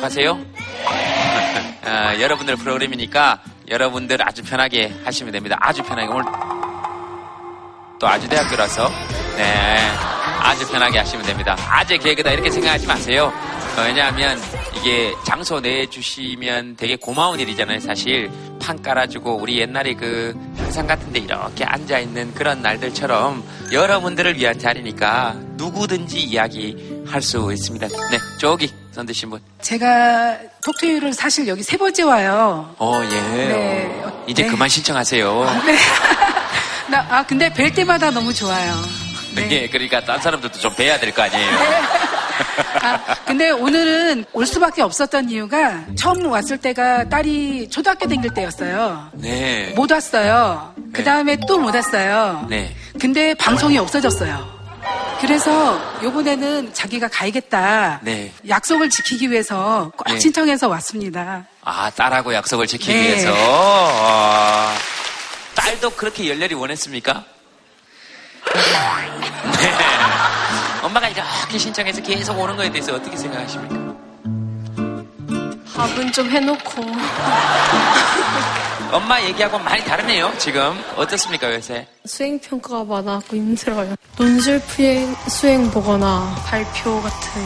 행복하세요? 아, 여러분들 프로그램이니까 여러분들 아주 편하게 하시면 됩니다. 아주 편하게. 오늘 또 아주대학교라서, 네. 아주 편하게 하시면 됩니다. 아재 개그다 이렇게 생각하지 마세요. 어, 왜냐하면 이게 장소 내주시면 되게 고마운 일이잖아요, 사실. 판 깔아주고 우리 옛날에 그 항상 같은데 이렇게 앉아 있는 그런 날들처럼 여러분들을 위한 자리니까 누구든지 이야기할 수 있습니다. 네, 저기 손 드신 분. 제가 톡투유를 사실 여기 세 번째 와요. 어, 예. 네. 이제 네. 그만 신청하세요. 네. 나, 아, 근데 뵐 때마다 너무 좋아요. 네, 그러니까 딴 사람들도 좀 뵈야 될 거 아니에요. 아, 근데 오늘은 올 수밖에 없었던 이유가 처음 왔을 때가 딸이 초등학교 다닐 때였어요. 네. 못 왔어요. 그 다음에 또 못 왔어요. 네. 근데 방송이 없어졌어요. 그래서 요번에는 자기가 가야겠다. 네. 약속을 지키기 위해서 꼭 네. 신청해서 왔습니다. 아, 딸하고 약속을 지키기 네. 위해서. 아, 딸도 그렇게 열렬히 원했습니까? 네. 엄마가 이렇게 신청해서 계속 오는 거에 대해서 어떻게 생각하십니까? 밥은 좀 해놓고 엄마 얘기하고 많이 다르네요, 지금. 어떻습니까, 요새? 수행 평가가 많아갖고 힘들어요. 논술 수행, 수행 보거나 발표 같은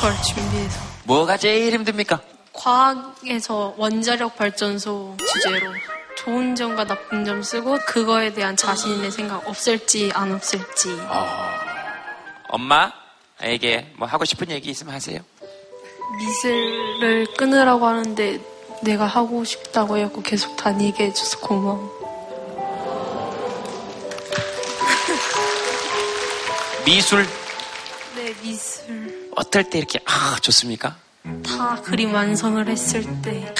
걸 준비해서 뭐가 제일 힘듭니까? 과학에서 원자력 발전소 주제로 좋은 점과 나쁜 점 쓰고 그거에 대한 자신의 생각 없을지 안 없을지 엄마에게 뭐 하고 싶은 얘기 있으면 하세요. 미술을 끊으라고 하는데 내가 하고 싶다고 해갖고 계속 다니게 해줘서 고마워. 미술 네, 미술. 어떨 때 이렇게 아 좋습니까? 다 그림 완성을 했을 때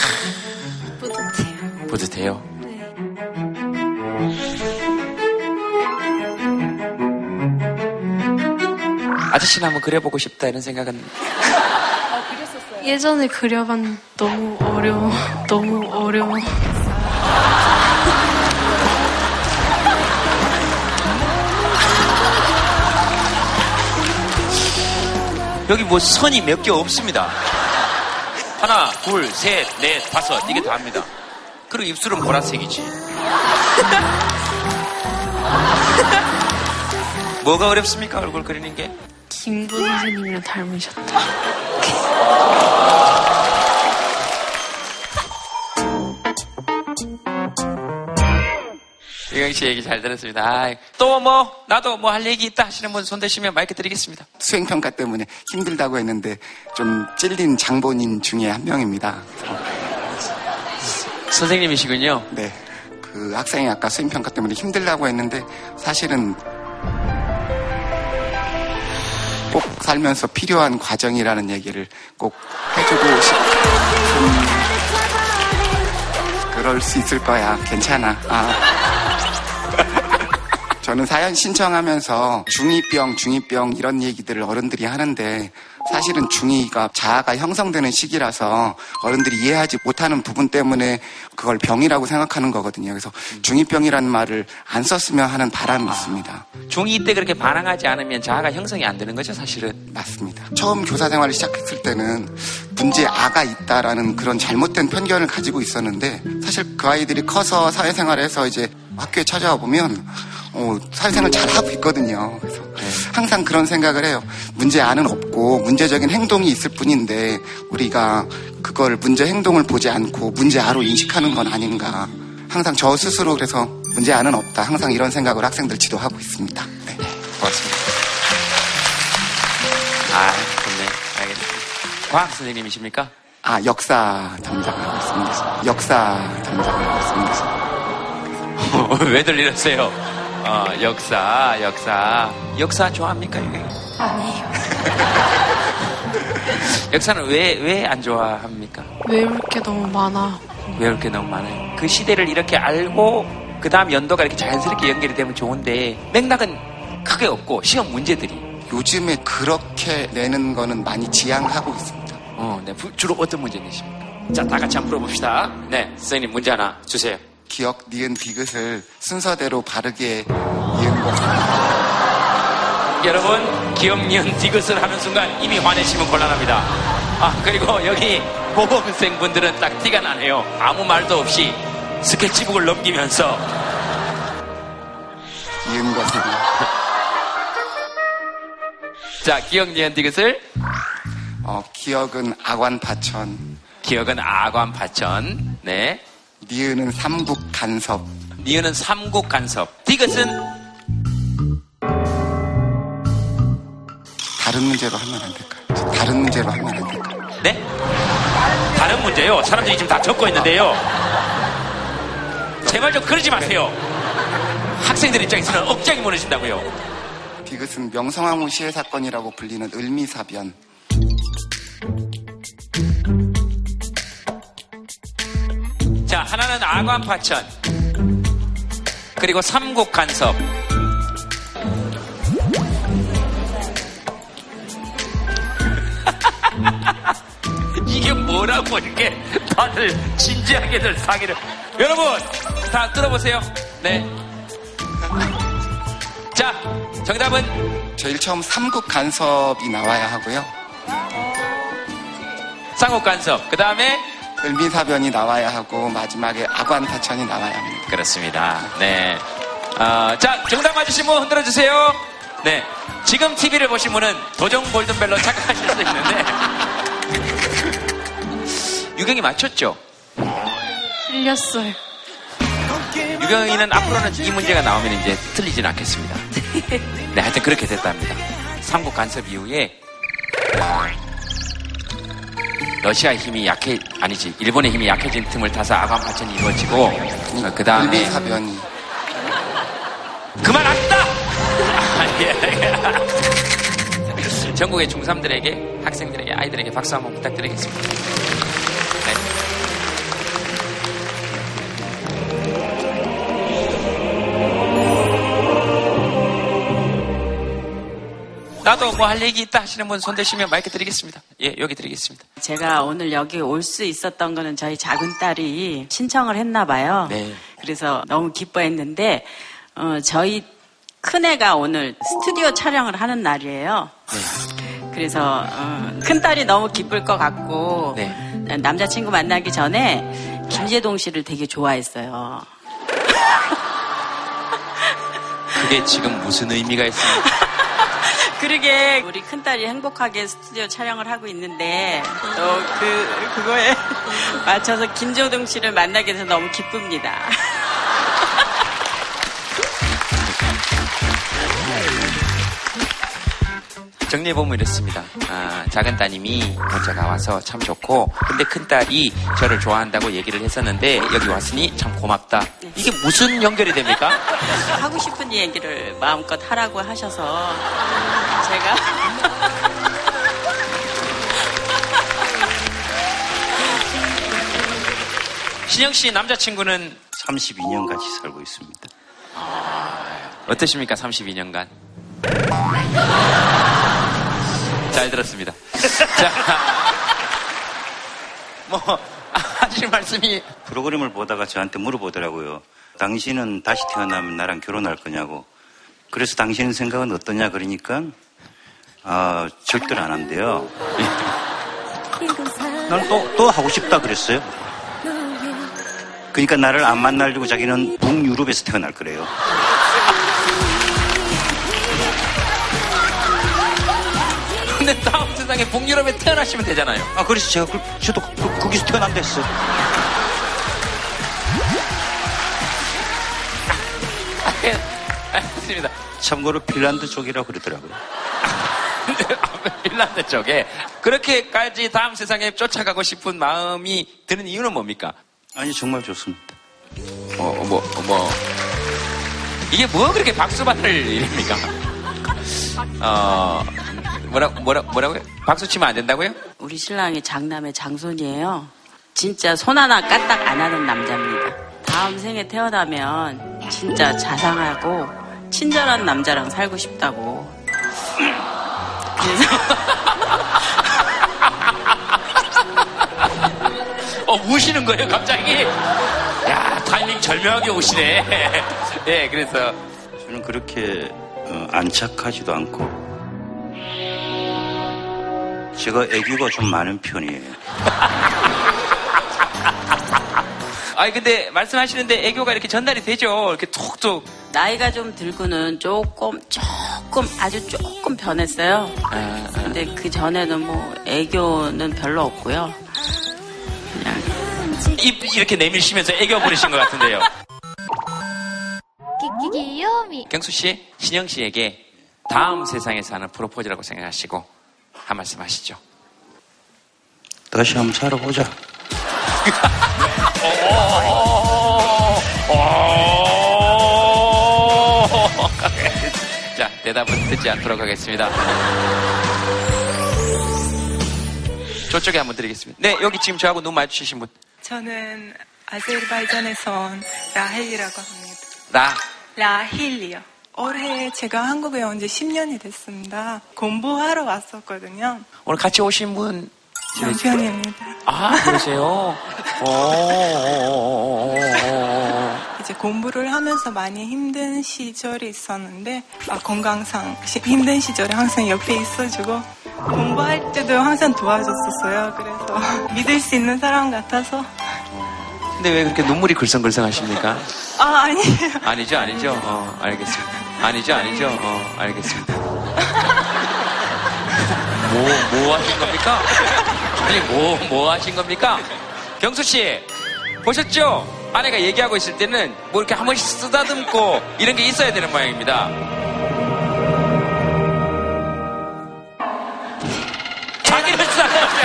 뿌듯해요. 뿌듯해요. 네. 아저씨는 한번 그려보고 싶다 이런 생각은 예전에 그려봤 너무 어려워. 너무 어려워. 여기 뭐 선이 몇 개 없습니다. 하나, 둘, 셋, 넷, 다섯 이게 다입니다. 그리고 입술은 보라색이지. 뭐가 어렵습니까 얼굴 그리는 게? 김구 선생님이랑 닮으셨다. 이광 씨 얘기 잘 들었습니다. 또뭐 나도 뭐 할 얘기 있다 하시는 분 손 대시면 마이크 드리겠습니다. 수행평가 때문에 힘들다고 했는데 좀 찔린 장본인 중에 한 명입니다. 선생님이시군요. 네. 그 학생이 아까 수행평가 때문에 힘들다고 했는데 사실은 꼭 살면서 필요한 과정이라는 얘기를 꼭 해주고 싶은 그럴 수 있을 거야. 괜찮아. 아. 저는 사연 신청하면서 중2병, 중2병 이런 얘기들을 어른들이 하는데 사실은 중2가 자아가 형성되는 시기라서 어른들이 이해하지 못하는 부분 때문에 그걸 병이라고 생각하는 거거든요. 그래서 중2병이라는 말을 안 썼으면 하는 바람이 있습니다. 중2 때 그렇게 반항하지 않으면 자아가 형성이 안 되는 거죠, 사실은. 맞습니다. 처음 교사 생활을 시작했을 때는 문제 아가 있다라는 그런 잘못된 편견을 가지고 있었는데 사실 그 아이들이 커서 사회생활에서 이제 학교에 찾아와 보면 어, 사회생활 잘 하고 있거든요. 그래서 항상 그런 생각을 해요. 문제 안은 없고 문제적인 행동이 있을 뿐인데 우리가 그걸 문제 행동을 보지 않고 문제 아로 인식하는 건 아닌가. 항상 저 스스로 그래서 문제 안은 없다. 항상 이런 생각을 학생들 지도하고 있습니다. 네. 고맙습니다. 아, 좋네. 알겠습니다. 과학 선생님이십니까? 아, 역사 담당하고 있습니다. 역사 담당하고 있습니다. 왜 들리셨어요? 어, 역사, 역사. 역사 좋아합니까, 이게? 아니에요. 역사는 왜, 왜 안 좋아합니까? 외울 게 너무 많아. 외울 게 너무 많아요. 그 시대를 이렇게 알고, 그 다음 연도가 이렇게 자연스럽게 연결이 되면 좋은데, 맥락은 크게 없고, 시험 문제들이. 요즘에 그렇게 내는 거는 많이 지양하고 있습니다. 어, 네. 부- 주로 어떤 문제 내십니까? 자, 다 같이 한번 풀어봅시다. 네, 선생님 문제 하나 주세요. 기억, 니은, 디귿을 순서대로 바르게 이은 것. 여러분, 기억, 니은, 디귿을 하는 순간 이미 화내시면 곤란합니다. 아, 그리고 여기 모범생 분들은 딱 티가 나네요. 아무 말도 없이 스케치북을 넘기면서. 이은 것은 자, 기억 니은 디귿을. 어, 기억은 악완 파천, 기억은 아관 파천. 네. 니은은 삼국 간섭, 니은은 삼국 간섭. 디귿은 다른 문제로 하면 안 될까요? 다른 문제로 하면 안 될까요? 네? 다른 문제요. 사람들이 지금 다 적고 있는데요. 제발 좀 그러지 마세요. 학생들 입장에서는 억장이 무너진다고요. 디귿은 명성황후 시해 사건이라고 불리는 을미사변, 자, 하나는 아관 파천. 그리고 삼국 간섭. 이게 뭐라고 이렇게 다들 진지하게들 상의를. 여러분, 다 들어보세요. 네. 자, 정답은 제일 처음 삼국 간섭이 나와야 하고요. 삼국 간섭. 그 다음에 을미사변이 나와야 하고 마지막에 악완파천이 나와야 합니다. 그렇습니다. 네. 어, 자, 정답 맞으신 분 흔들어 주세요. 네. 지금 TV를 보신 분은 도전 골든벨로 착각하실 수 있는데. 유경이 맞췄죠? 틀렸어요. 유경이는 앞으로는 이 문제가 나오면 이제 틀리진 않겠습니다. 네, 하여튼 그렇게 됐답니다. 삼국 간섭 이후에 어, 러시아의 힘이 약해 아니지 일본의 힘이 약해진 틈을 타서 아관 파천이 이루어지고 그 다음에 을미사변이 그만합시다! 아, 예. 전국의 중3들에게, 학생들에게, 아이들에게 박수 한번 부탁드리겠습니다. 네. 나도 뭐 할 얘기 있다 하시는 분 손 대시면 마이크 드리겠습니다. 예, 여기 드리겠습니다. 제가 오늘 여기 올 수 있었던 거는 저희 작은 딸이 신청을 했나 봐요. 네. 그래서 너무 기뻐했는데 어, 저희 큰애가 오늘 스튜디오 촬영을 하는 날이에요. 그래서 어, 큰 딸이 너무 기쁠 것 같고 네. 남자친구 만나기 전에 김재동 씨를 되게 좋아했어요. 그게 지금 무슨 의미가 있습니까? 그러게 우리 큰딸이 행복하게 스튜디오 촬영을 하고 있는데 또 그 그거에 맞춰서 김조동 씨를 만나게 돼서 너무 기쁩니다. 정리해보면 이렇습니다. 아, 작은 따님이 문자가 와서 참 좋고, 근데 큰 딸이 저를 좋아한다고 얘기를 했었는데, 여기 왔으니 참 고맙다. 이게 무슨 연결이 됩니까? 하고 싶은 얘기를 마음껏 하라고 하셔서 제가 신영 씨 남자친구는 32년 같이 살고 있습니다. 어떠십니까? 32년간. 잘 들었습니다. 자, 뭐, 하실 말씀이 프로그램을 보다가 저한테 물어보더라고요. 당신은 다시 태어나면 나랑 결혼할 거냐고. 그래서 당신 생각은 어떠냐 그러니까 아 절대로 안 한대요. 난 또 또 하고 싶다 그랬어요. 그러니까 나를 안 만나려고 자기는 북유럽에서 태어날 거래요. 근데 다음 세상에 북유럽에 태어나시면 되잖아요. 아 그래서 제가 그, 저도 그, 거기서 태어난다 했어요. 알겠습니다. 참고로 핀란드 쪽이라고 그러더라고요. 핀란드 쪽에 그렇게까지 다음 세상에 쫓아가고 싶은 마음이 드는 이유는 뭡니까? 아니 정말 좋습니다. 어, 어, 뭐, 어, 뭐. 이게 뭐 그렇게 박수 받을 일입니까? 어, 뭐라, 뭐라, 뭐라고요? 박수 치면 안 된다고요? 우리 신랑이 장남의 장손이에요. 진짜 손 하나 까딱 안 하는 남자입니다. 다음 생에 태어나면 진짜 자상하고 친절한 남자랑 살고 싶다고. 그래서 어, 우시는 거예요, 갑자기? 야, 타이밍 절묘하게 우시네. 예, 그래서. 저는 그렇게 어, 안착하지도 않고 제가 애교가 좀 많은 편이에요. 아니 근데 말씀하시는데 애교가 이렇게 전달이 되죠. 이렇게 톡톡. 나이가 좀 들고는 조금 조금 아주 조금 변했어요. 아, 아. 근데 그 전에는 뭐 애교는 별로 없고요. 그냥 입 이렇게 내밀시면서 애교 부리신 것 같은데요. 귀요미 경수 씨, 신영 씨에게 다음 세상에서 하는 프로포즈라고 생각하시고 한 말씀 하시죠. 다시 한번 살아보자. 자, 대답은 듣지 않도록 하겠습니다. 저쪽에 한번 드리겠습니다. 네, 여기 지금 저하고 눈 마주치신 분. 저는 아제르바이잔에서 온 라헬이라고 합니다. 나. 라힐이요. 올해 제가 한국에 온 지 10년이 됐습니다. 공부하러 왔었거든요. 오늘 같이 오신 분. 남편입니다. 아, 그러세요? 오, 이제 공부를 하면서 많이 힘든 시절이 있었는데 아, 건강상 시- 힘든 시절에 항상 옆에 있어주고 공부할 때도 항상 도와줬었어요. 그래서 믿을 수 있는 사람 같아서 근데 왜 그렇게 눈물이 글썽글썽 하십니까? 아 아니에요. 아니죠, 아니죠. 어, 알겠습니다. 아니죠, 아니죠. 어, 알겠습니다. 뭐, 뭐 하신 겁니까? 아니, 뭐, 뭐 하신 겁니까? 경수 씨, 보셨죠? 아내가 얘기하고 있을 때는 뭐 이렇게 한 번씩 쓰다듬고 이런 게 있어야 되는 모양입니다. 자기를 쓰다듬냐.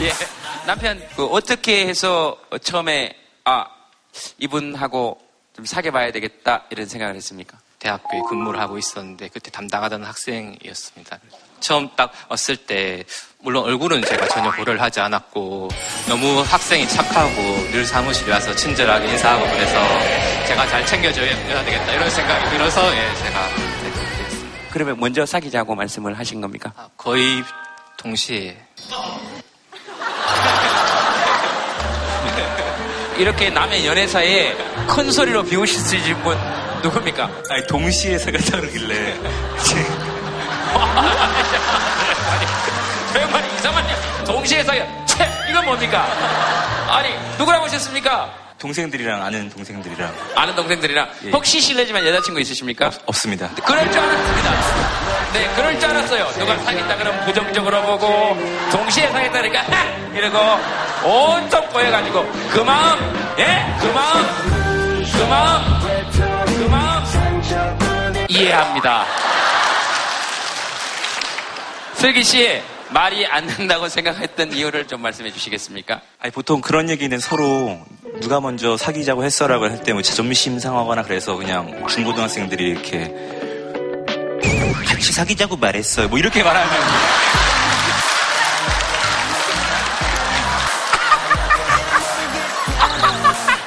예. 남편, 그 어떻게 해서 처음에, 아, 이분하고 좀 사귀어 봐야 되겠다, 이런 생각을 했습니까? 대학교에 근무를 하고 있었는데 그때 담당하던 학생이었습니다. 처음 딱 왔을 때 물론 얼굴은 제가 전혀 고려를 하지 않았고 너무 학생이 착하고 늘 사무실에 와서 친절하게 인사하고 그래서 제가 잘 챙겨줘야 되겠다 이런 생각이 들어서 예, 제가 네, 그렇게 됐습니다. 그러면 먼저 사귀자고 말씀을 하신 겁니까? 아, 거의 동시에 이렇게 남의 연애사에 큰 소리로 비웃을 수 있는 분 누굽니까? 아니 동시에 그러길래 이상한 일. 동시에 사귀어. 채! 이건 뭡니까? 아니, 누구랑 오셨습니까? 동생들이랑 아는 동생들이랑 아는 동생들이랑. 예. 혹시 실례지만 여자친구 있으십니까? 없 습니다. 그럴 줄 알았습니다. 네, 그럴 줄 알았어요. 누가 사귀었다 그러면 부정적으로 보고, 동시에 사귀었다니까, 하! 이러고, 온통 꼬여가지고, 그 마음, 예? 그 마음, 그 마음, 그 마음, 이해합니다. 슬기 씨, 말이 안 된다고 생각했던 이유를 좀 말씀해 주시겠습니까? 아니 보통 그런 얘기는 서로 누가 먼저 사귀자고 했어라고 할 때 뭐 자존심 상하거나 그래서 그냥 중고등학생들이 이렇게 같이 사귀자고 말했어요. 뭐 이렇게 말하면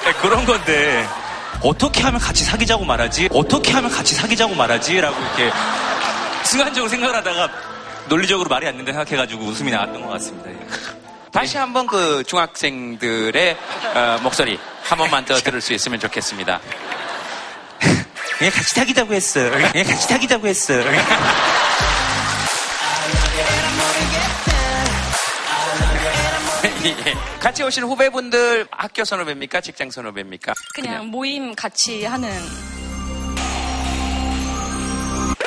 네, 그런 건데 어떻게 하면 같이 사귀자고 말하지? 어떻게 하면 같이 사귀자고 말하지? 라고 이렇게 순간적으로 생각을 하다가 논리적으로 말이 안 된다 생각해가지고 웃음이 나왔던 것 같습니다. 예. 다시 한번 그 중학생들의 어, 목소리 한 번만 더 들을 수 있으면 좋겠습니다. 그냥 같이 사귀자고 했어요. 그냥 같이 사귀자고 했어요. 예. 같이 오신 후배분들 학교 선후배입니까? 직장 선후배입니까? 그냥 모임 같이 하는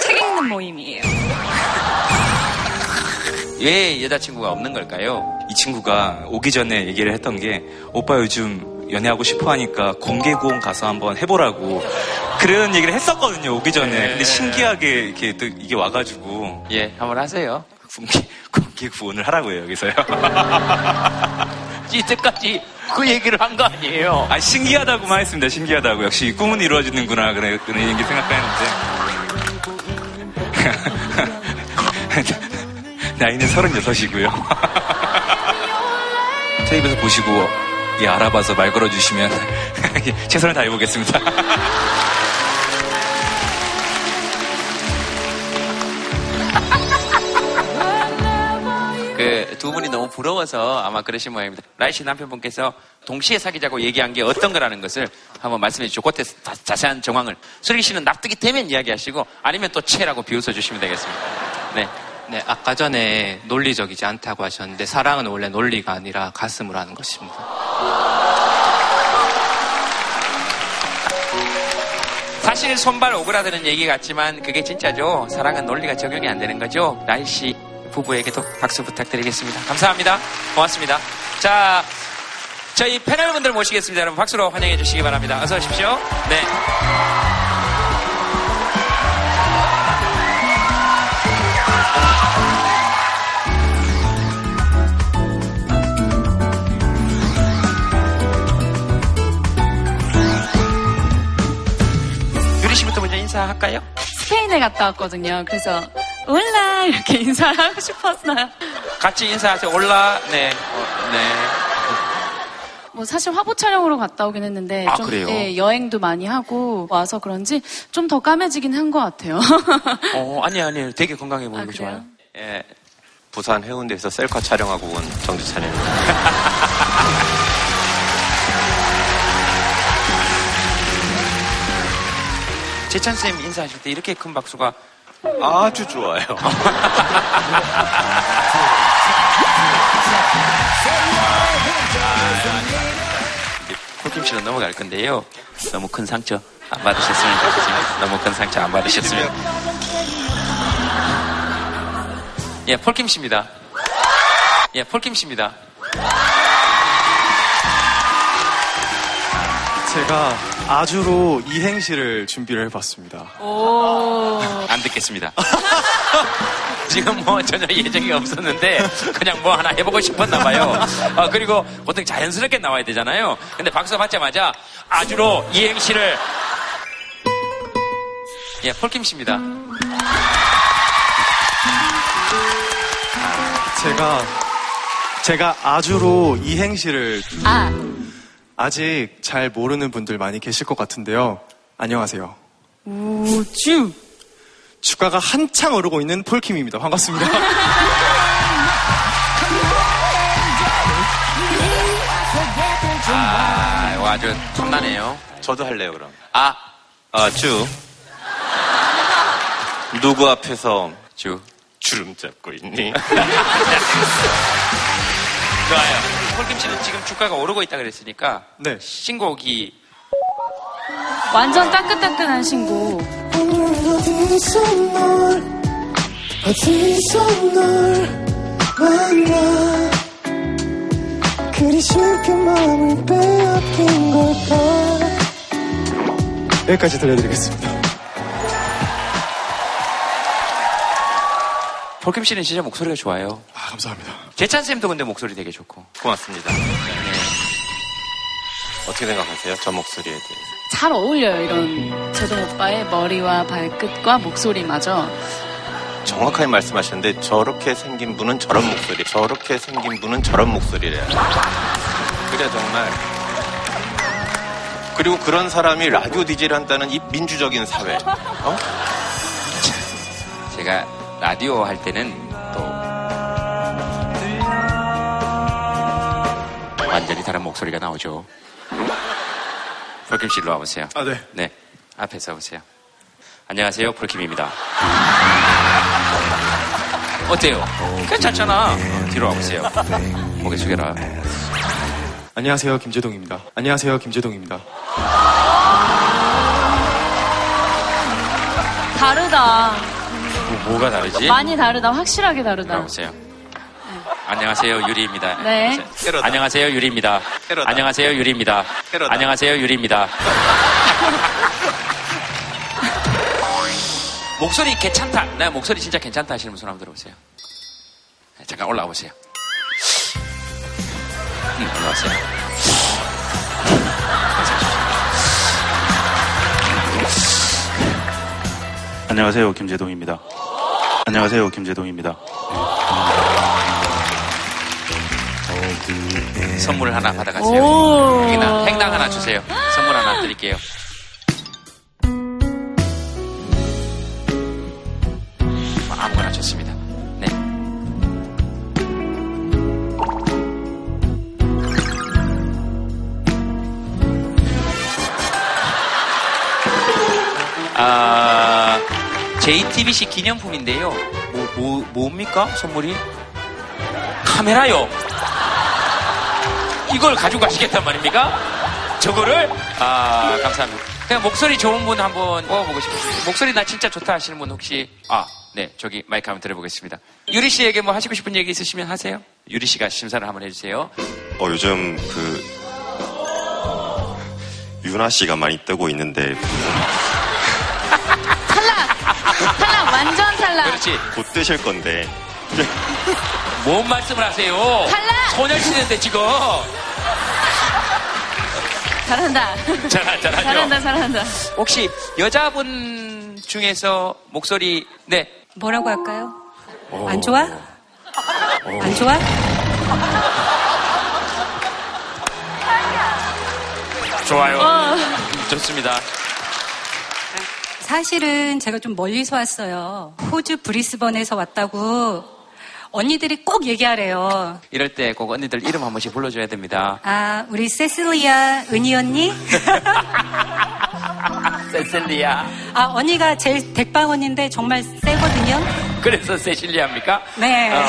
책 읽는 모임이에요. 왜 여자친구가 없는 걸까요? 이 친구가 오기 전에 얘기를 했던 게 오빠 요즘 연애하고 싶어 하니까 공개구원 가서 한번 해보라고 그런 얘기를 했었거든요 오기 전에 네. 근데 신기하게 이렇게 또 이게 와가지고 예, 한번 하세요. 공개, 공개 구원을 하라고요 여기서요 이때까지 그 얘기를 한 거 아니에요? 아 신기하다고만 했습니다 신기하다고 역시 꿈은 이루어지는구나 그래 그런 얘기 생각했는데 나이는 36이고요 테레비에서 보시고 예, 알아봐서 말 걸어주시면 최선을 다해보겠습니다 그 두 분이 너무 부러워서 아마 그러신 모양입니다. 라이 씨 남편분께서 동시에 사귀자고 얘기한 게 어떤 거라는 것을 한번 말씀해 주시고 그때 자세한 정황을 슬기 씨는 납득이 되면 이야기하시고 아니면 또 채라고 비웃어 주시면 되겠습니다. 네. 네, 아까 전에 논리적이지 않다고 하셨는데 사랑은 원래 논리가 아니라 가슴으로 하는 것입니다. 사실 손발 오그라드는 얘기 같지만 그게 진짜죠. 사랑은 논리가 적용이 안 되는 거죠. 라일 씨 부부에게도 박수 부탁드리겠습니다. 감사합니다. 고맙습니다. 자, 저희 패널분들 모시겠습니다. 여러분 박수로 환영해 주시기 바랍니다. 어서 오십시오. 네. 인사할까요? 스페인에 갔다 왔거든요. 그래서 올라 이렇게 인사를 하고 싶었어요. 같이 인사하세요. 올라. 네. 어, 네. 뭐 사실 화보 촬영으로 갔다 오긴 했는데 아, 좀 그래요? 예, 여행도 많이 하고 와서 그런지 좀 더 까매지긴 한 것 같아요. 어, 아니, 아니. 되게 건강해 보이고 아, 그래요? 좋아요. 예. 부산 해운대에서 셀카 촬영하고 온 정지찬입니다. 재찬 쌤 인사하실 때 이렇게 큰 박수가 아주 좋아요. 콜킴 씨로 넘어갈 건데요. 너무 큰 상처 안 받으셨으면 좋겠습니다. 너무 큰 상처 안 받으셨으면. 예, 폴킴 씨입니다. 예, 폴킴 씨입니다. 제가 아주로 이행시를 준비를 해봤습니다. 안 듣겠습니다. 지금 뭐 전혀 예정이 없었는데 그냥 뭐 하나 해보고 싶었나 봐요. 아, 그리고 보통 자연스럽게 나와야 되잖아요. 근데 박수 받자마자 아주로 이행시를 예, 폴킴 씨입니다. 제가 제가 아주로 이행시를 아, 아직 잘 모르는 분들 많이 계실 것 같은데요. 안녕하세요. 우주. 주가가 한창 오르고 있는 폴킴입니다. 반갑습니다. 아, 이거 아주 탐나네요. 저도 할래요, 그럼. 아, 아 주 누구 앞에서 주. 주름 잡고 있니? 좋아요. 폴킴 씨는 지금 주가가 오르고 있다 그랬으니까 네. 신곡이 완전 따끈따끈한 신곡. 어디서 널 어디서 널 만나 그리 쉽게 마음을 빼앗긴 걸까 여기까지 들려드리겠습니다. 폴킴 씨는 진짜 목소리가 좋아요. 아, 감사합니다. 재찬 쌤도 근데 목소리 되게 좋고. 고맙습니다. 어떻게 생각하세요? 저 목소리에 대해서. 잘 어울려요, 이런 제동 오빠의 머리와 발끝과 목소리마저. 정확하게 말씀하셨는데 저렇게 생긴 분은 저런 목소리, 저렇게 생긴 분은 저런 목소리래요. 그래 정말. 그리고 그런 사람이 라디오 DJ를 한다는 이 민주적인 사회. 어? 제가 라디오 할 때는 완전히 다른 목소리가 나오죠. 폴킴 씨 일로 와보세요. 아, 네. 네. 앞에 서 보세요. 안녕하세요. 폴킴입니다. 어때요? 괜찮잖아. 뒤로 와보세요. 고개 숙여라. 안녕하세요, 김재동입니다. 안녕하세요, 김재동입니다. 다르다. 뭐, 가 다르지? 많이 다르다. 확실하게 다르다. 나오세요. 안녕하세요 유리입니다. 네. 그래서- 안녕하세요 유리입니다. 테러다. 안녕하세요 유리입니다. 테러다. 안녕하세요 유리입니다. 목소리 괜찮다. 나 목소리 진짜 괜찮다 하시는 분 손 한번 들어보세요. 네, 잠깐 올라와 보세요. 음, 올라왔어요. 안녕하세요, 김재동입니다. 안녕하세요, 김재동입니다. 선물 하나 받아가세요. 오. 행당, 행당 하나 주세요. 선물 하나 드릴게요. 뭐 아무거나 좋습니다. 네. 아, JTBC 기념품인데요. 뭐, 뭐, 뭡니까? 선물이? 카메라요. 이걸 가지고 가시겠단 말입니까? 저거를? 아, 감사합니다. 그냥 목소리 좋은 분 한번 뽑아보고 싶습니다. 목소리 나 진짜 좋다 하시는 분 혹시, 아, 네, 저기 마이크 한번 들어보겠습니다. 유리 씨에게 뭐 하시고 싶은 얘기 있으시면 하세요. 유리 씨가 심사를 한번 해주세요. 어, 요즘 그 유나 씨가 많이 뜨고 있는데 탈락! 탈락! 완전 탈락! 그렇지. 곧 뜨실 건데 뭔 말씀을 하세요? 탈락! 소녀시대인데 지금. 잘한다. 잘, 잘하죠. 잘한다, 잘한다. 혹시 여자분 중에서 목소리, 네. 뭐라고 할까요? 안 좋아? 안 좋아? 좋아요. 어. 좋습니다. 사실은 제가 좀 멀리서 왔어요. 호주 브리스번에서 왔다고 언니들이 꼭 얘기하래요. 이럴 때 꼭 언니들 이름 한 번씩 불러줘야 됩니다. 아, 우리 세슬리아 은희 언니? 세실리아. 아, 언니가 제일 대빵 언니인데 정말 세거든요. 그래서 세실리아입니까? 네. 어,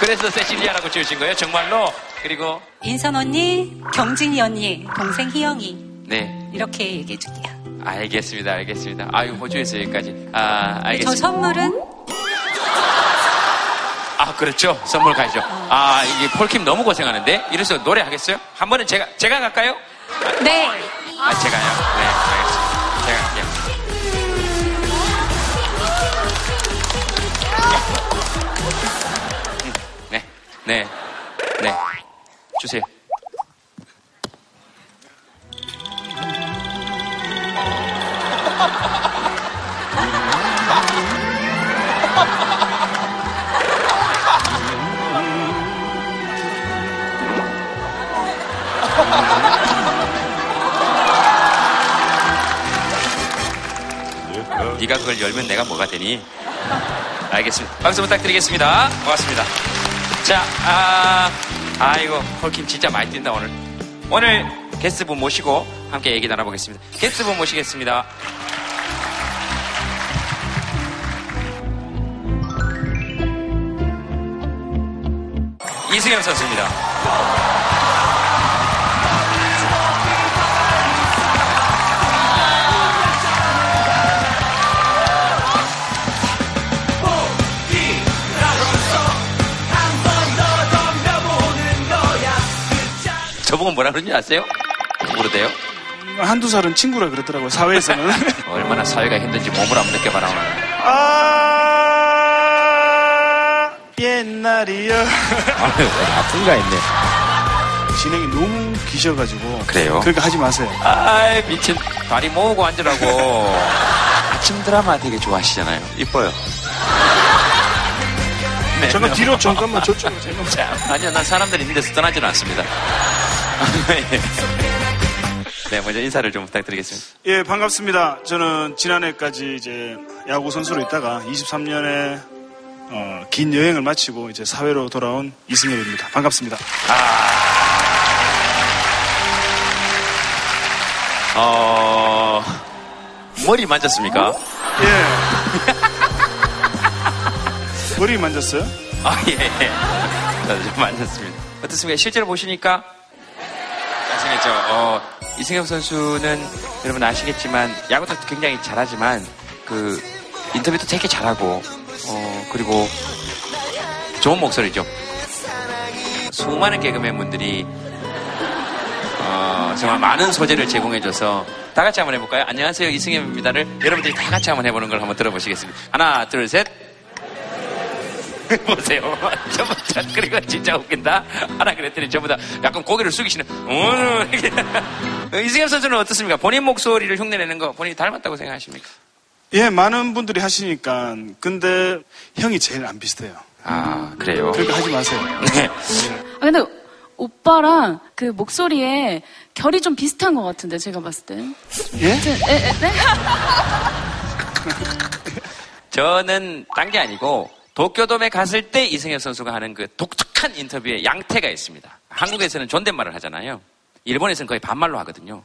그래서 세실리아라고 지으신 거예요? 정말로? 그리고, 인선 언니, 경진이 언니, 동생 희영이. 네. 이렇게 얘기해 줄게요. 알겠습니다. 알겠습니다. 아유, 호주에서 여기까지. 아, 저 알겠습니다. 선물은 아, 그렇죠. 선물 가죠. 아, 이게 폴킴 너무 고생하는데? 이래서 노래 하겠어요? 한 번은 제가, 제가 갈까요? 네. 아, 제가요? 네, 알겠습니다. 제가 갈게요. 음, 네, 네, 네. 주세요. 네가 그걸 열면 내가 뭐가 되니? 알겠습니다. 박수 부탁드리겠습니다. 고맙습니다. 자, 아, 아이고, hol킴 진짜 많이 뛴다, 오늘. 오늘 게스트분 모시고 함께 얘기 나눠보겠습니다. 게스트분 모시겠습니다. 이승현 선수입니다. 저보고 뭐라 그러는지 아세요? 모르대요? 한두 살은 친구라 그러더라고요, 사회에서는. 얼마나 사회가 힘든지 몸을 한번 느껴봐라, 오늘. 아, 옛날이요. 아유, 아픈가 했네. 진행이 너무 기셔가지고. 그래요? 그러니까 하지 마세요. 아이, 미친. 다리 모으고 앉으라고. 아침 드라마 되게 좋아하시잖아요. 이뻐요. 네, 잠깐 네. 뒤로 잠깐만 저쪽으로 잠깐만. 자, 아니요, 난 사람들이 있는 데서 떠나지는 않습니다. 네, 먼저 인사를 좀 부탁드리겠습니다. 예, 반갑습니다. 저는 지난해까지 이제 야구 선수로 있다가 23년에 어, 긴 여행을 마치고 이제 사회로 돌아온 이승엽입니다. 반갑습니다. 어, 머리 만졌습니까? 예. 머리 만졌어요? 아, 예. 저도 좀 만졌습니다. 어떻습니까? 실제로 보시니까? 잘생겼죠? 어, 이승엽 선수는 여러분 아시겠지만, 야구도 굉장히 잘하지만, 그, 인터뷰도 되게 잘하고, 어, 그리고 좋은 목소리죠. 수많은 개그맨 분들이, 어, 정말 많은 소재를 제공해줘서, 다 같이 한번 해볼까요? 안녕하세요, 이승엽입니다를 여러분들이 다 같이 한번 해보는 걸 한번 들어보시겠습니다. 하나, 둘, 셋. 보세요. 전부 다, 그리고 진짜 웃긴다. 하나 그랬더니 전부 다 약간 고개를 숙이시는. 이승엽 선수는 어떻습니까? 본인 목소리를 흉내내는 거 본인이 닮았다고 생각하십니까? 예, 많은 분들이 하시니까. 근데 형이 제일 안 비슷해요. 아, 그래요? 그러니까 하지 마세요. 네. 아, 근데 오빠랑 그 목소리에 결이 좀 비슷한 것 같은데, 제가 봤을 때. 예? 에, 에, 네? 저는 딴 게 아니고 도쿄돔에 갔을 때 이승엽 선수가 하는 그 독특한 인터뷰에 양태가 있습니다. 한국에서는 존댓말을 하잖아요. 일본에서는 거의 반말로 하거든요.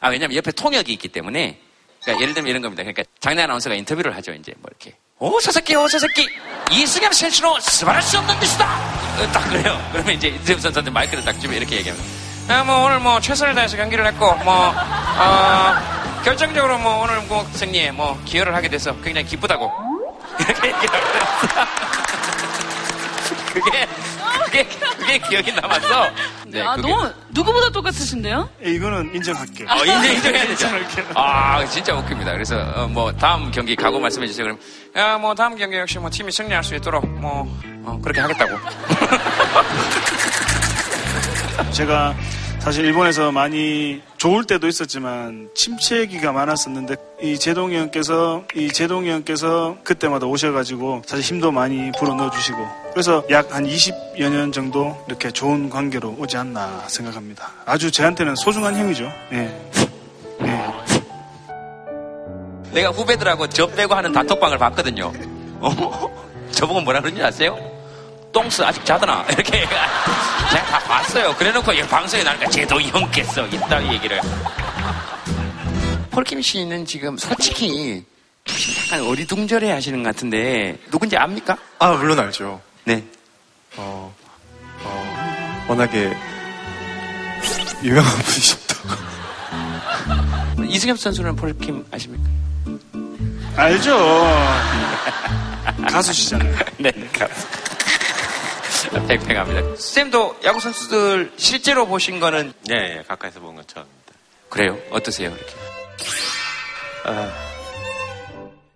아, 왜냐면 옆에 통역이 있기 때문에 그러니까 예를 들면 이런 겁니다. 그러니까 장례 아나운서가 인터뷰를 하죠. 이제 뭐 이렇게 오, 저 새끼, 오, 저 새끼. 이승엽 선수는 스바랄 수 없는 듯이다. 어, 딱 그래요. 그러면 이제 이승엽 선수한테 마이크를 딱 주면 이렇게 얘기합니다. 아, 뭐 오늘 뭐 최선을 다해서 경기를 했고, 뭐, 어, 결정적으로 뭐 오늘 뭐 승리에 뭐 기여를 하게 돼서 굉장히 기쁘다고. 이렇게 합니다. 그게, 그게, 그게 기억이 남았어. 네, 아, 그게- 너무, 누구보다 똑같으신데요? 예, 이거는 인정할게요. 어, 인정, 인정해야 되죠. 인정할게요. 아, 진짜 웃깁니다. 그래서, 어, 뭐, 다음 경기 각오 말씀해 주세요. 그럼, 야, 뭐, 다음 경기 역시 뭐, 팀이 승리할 수 있도록, 뭐, 어, 그렇게 하겠다고. 제가 사실 일본에서 많이 좋을 때도 있었지만 침체기가 많았었는데 이 제동이 형께서 이 제동이 형께서 그때마다 오셔가지고 사실 힘도 많이 불어 넣어 주시고 그래서 약 한 20여 년 정도 이렇게 좋은 관계로 오지 않나 생각합니다. 아주 저한테는 소중한 형이죠. 예. 내가 후배들하고 저 빼고 하는 단톡방을 봤거든요. 어? 저보고 뭐라 그런지 아세요? 똥스 아직 자더나? 이렇게. 제가 다 봤어요. 그래 놓고 이 방송에 나니까 쟤도 형께서 있다 얘기를. 폴킴 씨는 지금 솔직히 약간 어리둥절해 하시는 것 같은데 누군지 압니까? 아, 물론 알죠. 네. 어, 어, 워낙에 유명한 분이셨다고. 이승엽 선수는 폴킴 아십니까? 알죠. 가수시잖아요. 네, 가수. 팽팽합니다. 쌤도 야구 선수들 실제로 보신 거는 예, 예, 가까이서 본 건 처음입니다. 그래요? 어떠세요? 이렇게. 아,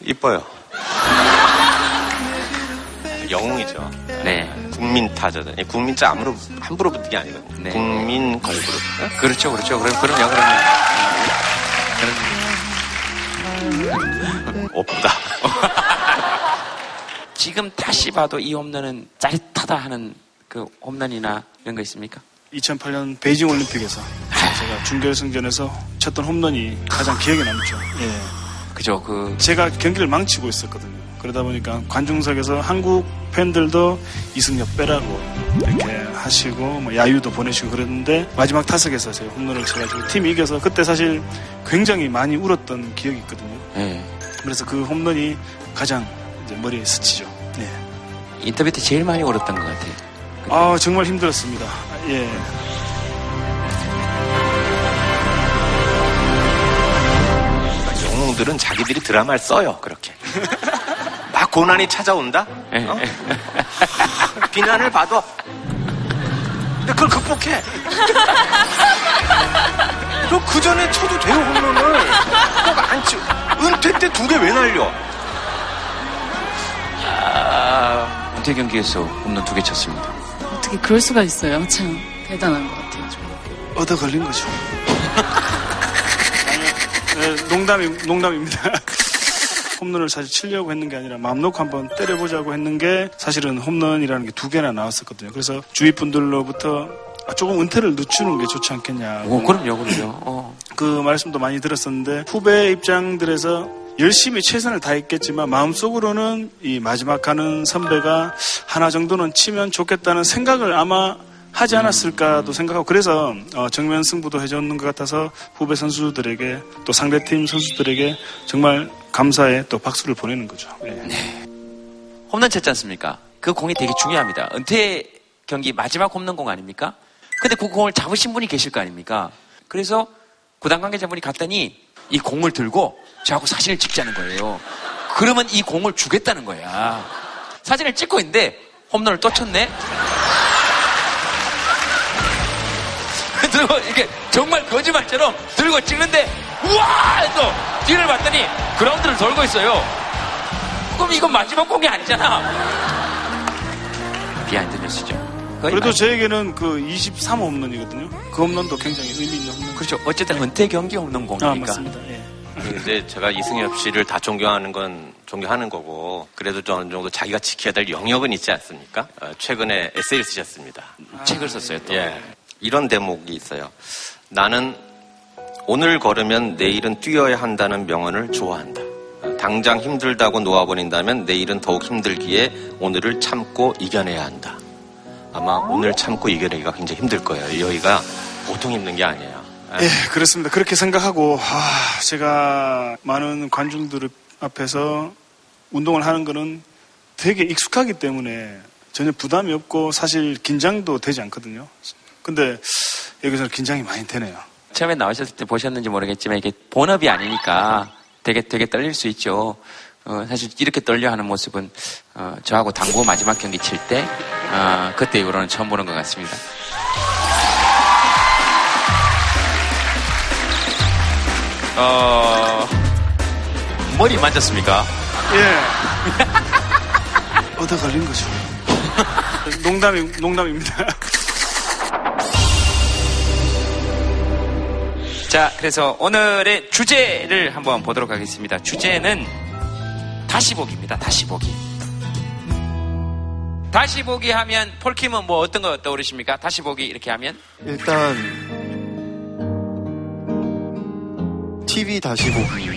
이뻐요. 영웅이죠. 네. 국민 타자들. 이 국민 자 아무로 함부로 붙는 게 아니거든요. 네. 국민 걸그룹. 그렇죠, 그렇죠. 그럼 그럼요, 그럼요. 없다. 지금 다시 봐도 이 홈런은 짜릿하다 하는 그 홈런이나 이런 거 있습니까? 2008년 베이징 올림픽에서 제가 준결승전에서 쳤던 홈런이 가장 기억에 남죠. 예. 그죠, 그. 제가 경기를 망치고 있었거든요. 그러다 보니까 관중석에서 한국 팬들도 이승엽 빼라고 이렇게 하시고 뭐 야유도 보내시고 그랬는데 마지막 타석에서 제가 홈런을 쳐가지고 팀이 이겨서 그때 사실 굉장히 많이 울었던 기억이 있거든요. 네. 그래서 그 홈런이 가장 이제 머리에 스치죠. 네. 인터뷰 때 제일 많이 울었던 것 같아요. 아 정말 힘들었습니다. 예. 영웅들은 자기들이 드라마를 써요, 그렇게. 막 고난이 찾아온다? 어? 비난을 받아. 근데 그걸 극복해. 너 그 전에 쳐도 돼요, 홈런을. 꼭안 치. 은퇴 때 두 개 왜 날려? 아, 은퇴 경기에서 홈런 두 개 쳤습니다. 어떻게 그럴 수가 있어요? 참 대단한 것 같아요. 얻어 걸린 거죠. 네, 농담이, 농담입니다. 홈런을 사실 치려고 했는 게 아니라 마음 놓고 한번 때려보자고 했는 게 사실은 홈런이라는 게 두 개나 나왔었거든요. 그래서 주위 분들로부터 아, 조금 은퇴를 늦추는 게 좋지 않겠냐. 오, 그럼요, 그럼요. 어. 그 말씀도 많이 들었었는데 후배 입장들에서 열심히 최선을 다했겠지만 마음속으로는 이 마지막 가는 선배가 하나 정도는 치면 좋겠다는 생각을 아마 하지 않았을까도 생각하고 그래서 어, 정면 승부도 해줬는 것 같아서 후배 선수들에게 또 상대팀 선수들에게 정말 감사의 또 박수를 보내는 거죠. 예. 홈런 쳤지 않습니까? 그 공이 되게 중요합니다. 은퇴 경기 마지막 홈런 공 아닙니까? 근데 그 공을 잡으신 분이 계실 거 아닙니까? 그래서 구단 관계자분이 갔더니 이 공을 들고 저하고 사진을 찍자는 거예요. 그러면 이 공을 주겠다는 거야. 사진을 찍고 있는데 홈런을 또 쳤네? 들고 이렇게 정말 거짓말처럼 들고 찍는데 우와! 해서 뒤를 봤더니 그라운드를 돌고 있어요. 그럼 이건 마지막 공이 아니잖아. behind 뉴스죠. 그래도 마- 저에게는 그 23호 홈런이거든요. 그 홈런도 굉장히 의미 있는 홈런. 그렇죠. 어쨌든 은퇴 경기 없는 공이니까. 아, 맞습니다. 예. 이제 제가 이승엽 씨를 다 존경하는 건 존경하는 거고 그래도 좀 어느 정도 자기가 지켜야 될 영역은 있지 않습니까? 어, 최근에 에세이를 쓰셨습니다. 책을 썼어요, 또. 예. 이런 대목이 있어요. 나는 오늘 걸으면 내일은 뛰어야 한다는 명언을 좋아한다. 어, 당장 힘들다고 놓아버린다면 내일은 더욱 힘들기에 오늘을 참고 이겨내야 한다. 아마 오늘 참고 이겨내기가 굉장히 힘들 거예요. 여기가 보통 힘든 게 아니에요. 예, 그렇습니다. 그렇게 생각하고 아, 제가 많은 관중들 앞에서 운동을 하는 거는 되게 익숙하기 때문에 전혀 부담이 없고 사실 긴장도 되지 않거든요. 근데 여기서 긴장이 많이 되네요. 처음에 나오셨을 때 보셨는지 모르겠지만 이게 본업이 아니니까 되게 되게 떨릴 수 있죠. 어, 사실 이렇게 떨려하는 모습은 어, 저하고 당구 마지막 경기 칠때 어, 그때 이후로는 처음 보는 것 같습니다. 어, 머리 만졌습니까? 예. 얻어 걸린 거죠. 농담이, 농담입니다. 자, 그래서 오늘의 주제를 한번 보도록 하겠습니다. 주제는 다시 보기입니다. 다시 보기. 다시 보기 하면 폴킴은 뭐 어떤 거 떠오르십니까? 다시 보기 이렇게 하면 일단 TV 다시 보기.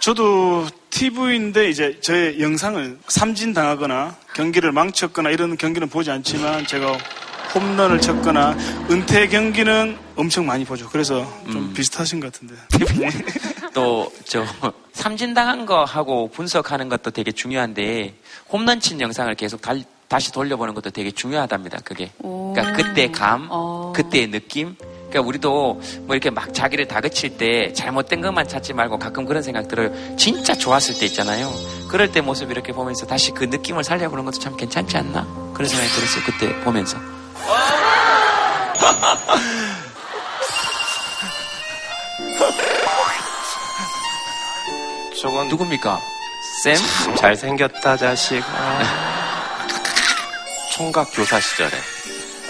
저도 TV인데 이제 저의 영상을 삼진 당하거나 경기를 망쳤거나 이런 경기는 보지 않지만 제가 홈런을 쳤거나 은퇴 경기는 엄청 많이 보죠. 그래서 좀 비슷하신 것 같은데. 또 저 삼진 당한 거 하고 분석하는 것도 되게 중요한데 홈런 친 영상을 계속 달- 다시 돌려보는 것도 되게 중요하답니다. 그게. 그러니까 그때 감, 그때의 느낌. 그러니까 우리도 뭐 이렇게 막 자기를 다그칠 때 잘못된 것만 찾지 말고 가끔 그런 생각 들어요. 진짜 좋았을 때 있잖아요. 그럴 때 모습 이렇게 보면서 다시 그 느낌을 살려보는 것도 참 괜찮지 않나? 그런 생각이 들었어요. 그때 보면서. 저건 누굽니까? 쌤? 잘생겼다 자식. 총각 교사 시절에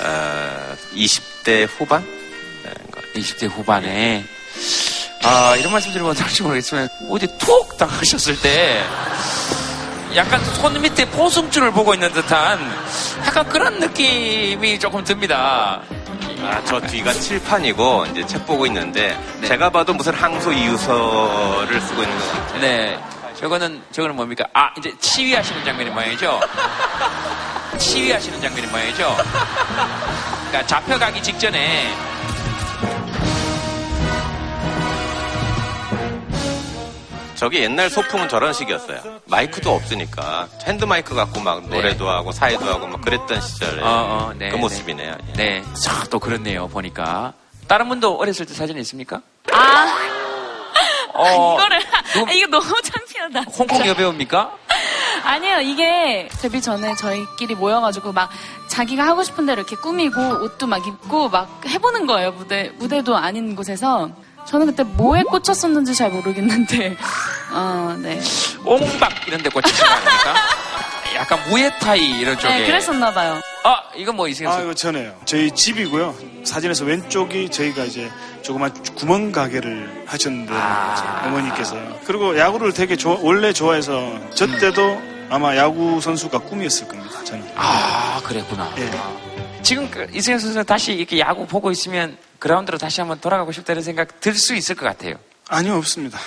어, 20대 후반? 20대 후반에 아 이런 말씀 드리면 다시 모르겠지만 어디 툭 당하셨을 때 약간 손 밑에 포승줄을 보고 있는 듯한 약간 그런 느낌이 조금 듭니다. 아, 저 뒤가 칠판이고 이제 책 보고 있는데 제가 봐도 무슨 항소 이유서를 쓰고 있는 것 같아요. 네. 저거는 저거는 뭡니까? 아 이제 시위하시는 장면이 모양이죠. 시위하시는 장면이 모양이죠. 그러니까 잡혀가기 직전에 저게 옛날 소풍은 저런 식이었어요. 마이크도 없으니까 핸드 마이크 갖고 막 노래도 하고 사회도 하고 막 그랬던 시절에 어, 어, 네, 그 네. 모습이네요. 예. 네. 자, 또 그렇네요. 보니까 다른 분도 어렸을 때 사진 있습니까? 아, 어, 이거를 아, 이거 너무 창피하다. 홍콩 여배우입니까? 아니에요. 이게 데뷔 전에 저희끼리 모여가지고 막 자기가 하고 싶은 대로 이렇게 꾸미고 옷도 막 입고 막 해보는 거예요. 무대 무대도 아닌 곳에서 저는 그때 뭐에 꽂혔었는지 잘 모르겠는데, 어, 네. 옹박 이런 데 꽂히신 거 아닙니까? 약간 무에타이 이런 쪽에. 네, 그랬었나 봐요. 아, 이건 뭐 이승현 아, 씨. 이거 전에요. 저희 집이고요. 사진에서 왼쪽이 저희가 이제 조그만 구멍 가게를 하셨는데 아. 어머니께서 그리고 야구를 되게 좋아- 원래 좋아해서 저 때도 아마 야구 선수가 꿈이었을 겁니다. 저는. 아, 그랬구나. 예. 지금 그 이승현 선수는 다시 이렇게 야구 보고 있으면 그라운드로 다시 한번 돌아가고 싶다는 생각 들 수 있을 것 같아요. 아니요, 없습니다.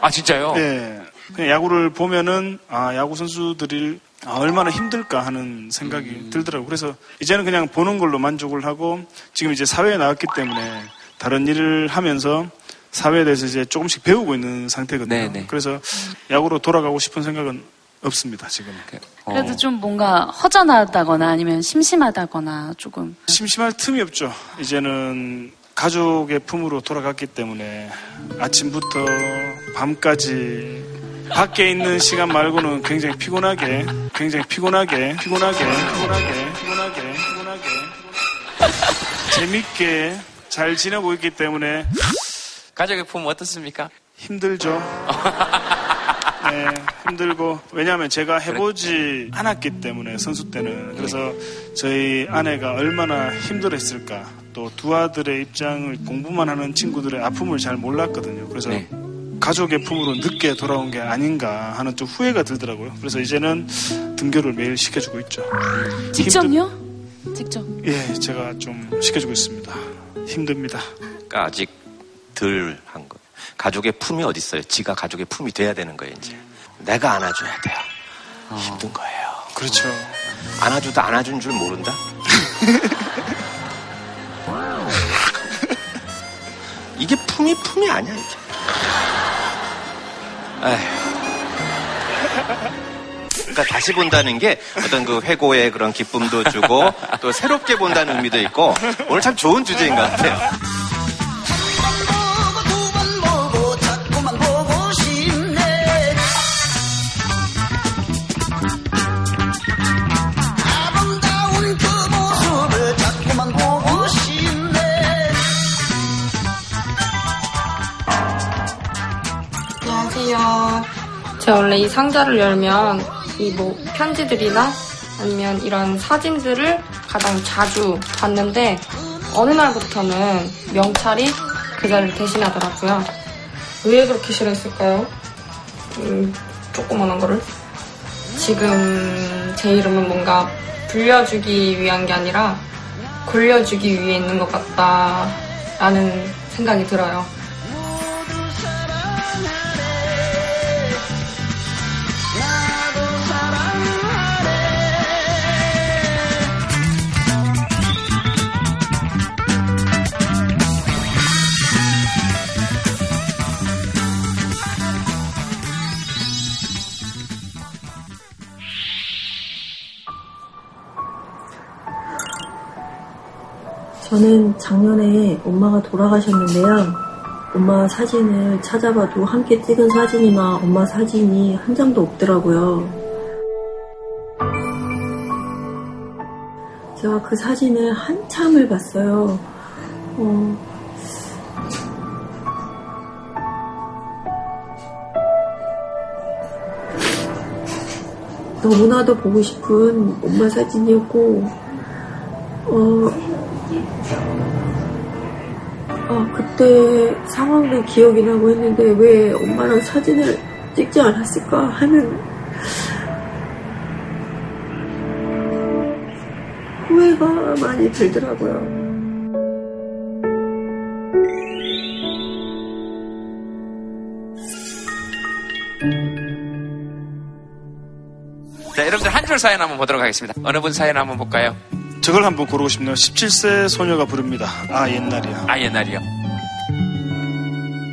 아, 진짜요? 예. 그냥 야구를 보면은 아 야구 선수들이 아, 얼마나 힘들까 하는 생각이 음. 들더라고요. 그래서 이제는 그냥 보는 걸로 만족을 하고 지금 이제 사회에 나왔기 때문에 다른 일을 하면서 사회에 대해서 이제 조금씩 배우고 있는 상태거든요. 네네. 그래서 야구로 돌아가고 싶은 생각은 없습니다, 지금. 어. 그래도 좀 뭔가 허전하다거나 아니면 심심하다거나 조금. 심심할 틈이 없죠. 이제는 가족의 품으로 돌아갔기 때문에 아침부터 밤까지 밖에 있는 시간 말고는 굉장히 피곤하게, 굉장히 피곤하게, 피곤하게, 피곤하게, 피곤하게, 피곤하게, 재밌게 잘 지내고 있기 때문에 가족의 품 어떻습니까? 힘들죠. 네, 힘들고 왜냐하면 제가 해보지 않았기 때문에 선수 때는 그래서 저희 아내가 얼마나 힘들었을까 또 두 아들의 입장을 공부만 하는 친구들의 아픔을 잘 몰랐거든요. 그래서 네. 가족의 품으로 늦게 돌아온 게 아닌가 하는 좀 후회가 들더라고요. 그래서 이제는 등교를 매일 시켜주고 있죠. 직접요? 직접. 예, 제가 좀 시켜주고 있습니다. 힘듭니다. 그러니까 아직 덜 한 거. 가족의 품이 어디 있어요? 지가 가족의 품이 돼야 되는 거예요, 이제. 내가 안아줘야 돼요. 힘든 거예요. 그렇죠. 안아줘도 안아준 줄 모른다? 이게 품이 품이 아니야, 이게. 그러니까 다시 본다는 게 어떤 그 회고의 그런 기쁨도 주고 또 새롭게 본다는 의미도 있고 오늘 참 좋은 주제인 것 같아요. 제가 원래 이 상자를 열면 이 뭐 편지들이나 아니면 이런 사진들을 가장 자주 봤는데 어느 날부터는 명찰이 그 자리를 대신하더라고요. 왜 그렇게 싫어했을까요? 음, 조그만한 거를. 지금 제 이름은 뭔가 불려주기 위한 게 아니라 굴려주기 위해 있는 것 같다라는 생각이 들어요. 저는 작년에 엄마가 돌아가셨는데요. 엄마 사진을 찾아봐도 함께 찍은 사진이나 엄마 사진이 한 장도 없더라고요. 제가 그 사진을 한참을 봤어요. 어, 너무나도 보고 싶은 엄마 사진이었고, 어, 아, 그때 상황도 기억이 나고 했는데 왜 엄마랑 사진을 찍지 않았을까 하는 후회가 많이 들더라고요. 자, 여러분들 한 줄 사연 한번 보도록 하겠습니다. 어느 분 사연 한번 볼까요? 저걸 한번 고르고 싶네요. 17세 소녀가 부릅니다. 아 옛날이야. 아, 옛날이요.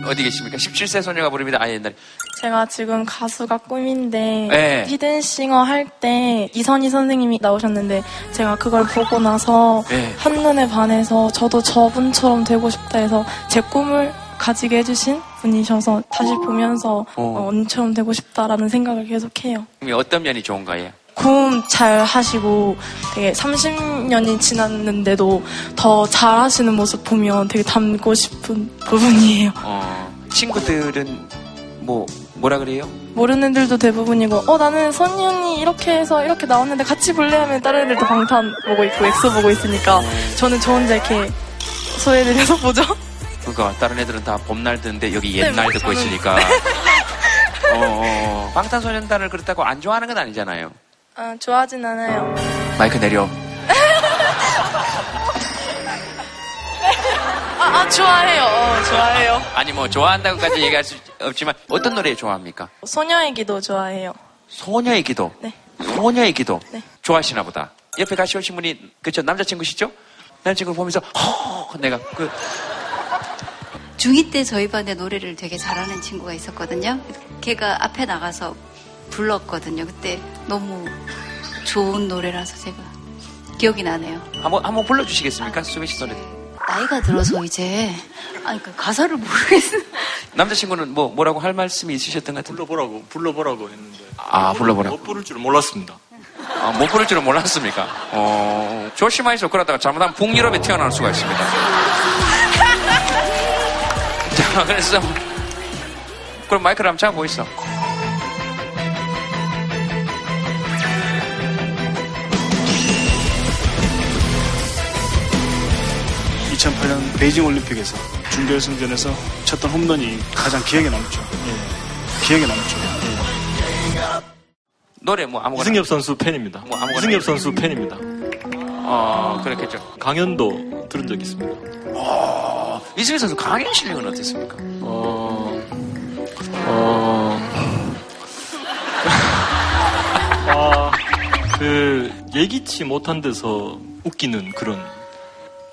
어디 계십니까? 17세 소녀가 부릅니다. 아, 옛날. 제가 지금 가수가 꿈인데 네. 히든싱어 할 때 이선희 선생님이 나오셨는데 제가 그걸 보고 나서 네. 한눈에 반해서 저도 저분처럼 되고 싶다 해서 제 꿈을 가지게 해주신 분이셔서 다시 보면서 어. 어, 언니처럼 되고 싶다라는 생각을 계속해요. 그럼 어떤 면이 좋은 거예요? 고음 잘 하시고 되게 30년이 지났는데도 더 잘 하시는 모습 보면 되게 닮고 싶은 부분이에요. 어, 친구들은 뭐, 뭐라 그래요? 모르는 애들도 대부분이고, 어, 나는 선희 언니 이렇게 해서 이렇게 나왔는데 같이 볼래 하면 다른 애들도 방탄 보고 있고, 엑소 보고 있으니까, 저는 저 혼자 이렇게 소외되면서 보죠. 그니까, 다른 애들은 다 봄날 듣는데 여기 네, 옛날 뭐 듣고 저는- 있으니까. 어, 어, 방탄소년단을 그렇다고 안 좋아하는 건 아니잖아요. 아, 좋아하진 않아요. 마이크 내려. 아, 아, 좋아해요. 어, 좋아해요. 아니, 뭐, 좋아한다고까지 얘기할 수 없지만, 어떤 노래 좋아합니까? 소녀의 기도 좋아해요. 소녀의 기도. 네. 소녀의 기도. 네. 좋아하시나 보다. 옆에 같이 오신 분이, 그쵸, 남자친구시죠? 남자친구를 보면서, 허, 내가, 그, 중2 때 저희 반에 노래를 되게 잘하는 친구가 있었거든요. 걔가 앞에 나가서 불렀거든요. 그때 너무 좋은 노래라서 제가 기억이 나네요. 한번, 한번 불러주시겠습니까? 수빈 씨 노래. 나이가 들어서 이제 아니 그 가사를 모르겠어요. 남자친구는 뭐, 뭐라고 할 말씀이 있으셨던 것 같은데. 불러보라고, 불러보라고 했는데. 아, 불러보라고. 못 부를 줄은 몰랐습니다. 아, 못 부를 줄은 몰랐습니까? 어, 조심하이소. 그러다가 잘못하면 북유럽에 태어날 수가 있습니다. 자, 그래서, 그럼 마이크를 한번 잡고 있어. 2008년 베이징 올림픽에서 준결승전에서 쳤던 홈런이 가장 기억에 남죠. 예. 기억에 남죠. 노래 뭐 아무거나. 이승엽 선수 팬입니다. 뭐 아무거나. 이승엽 선수 팬입니다. 어, 그렇겠죠. 강연도 들은 적 있습니다. 어, 이승엽 선수 강연 실력은 어땠습니까? 어, 어, 아, 그, 예기치 못한 데서 웃기는 그런.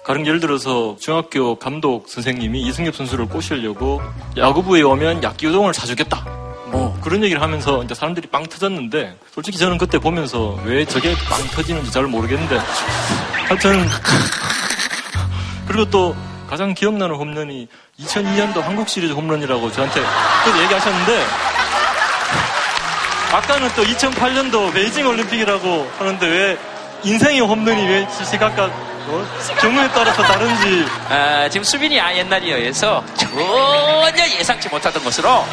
가령 예를 들어서 중학교 감독 선생님이 이승엽 선수를 꼬시려고 야구부에 오면 야기우동을 사주겠다. 뭐. 그런 얘기를 하면서 이제 사람들이 빵 터졌는데 솔직히 저는 그때 보면서 왜 저게 빵 터지는지 잘 모르겠는데 하여튼 그리고 또 가장 기억나는 홈런이 2002년도 한국 시리즈 홈런이라고 저한테 또 얘기하셨는데 아까는 또 2008년도 베이징 올림픽이라고 하는데 왜 인생의 홈런이 왜 시시각각 어? 경우에 따라서 다른지 아, 지금 수빈이 아 옛날이에 의해서 전혀 예상치 못하던 것으로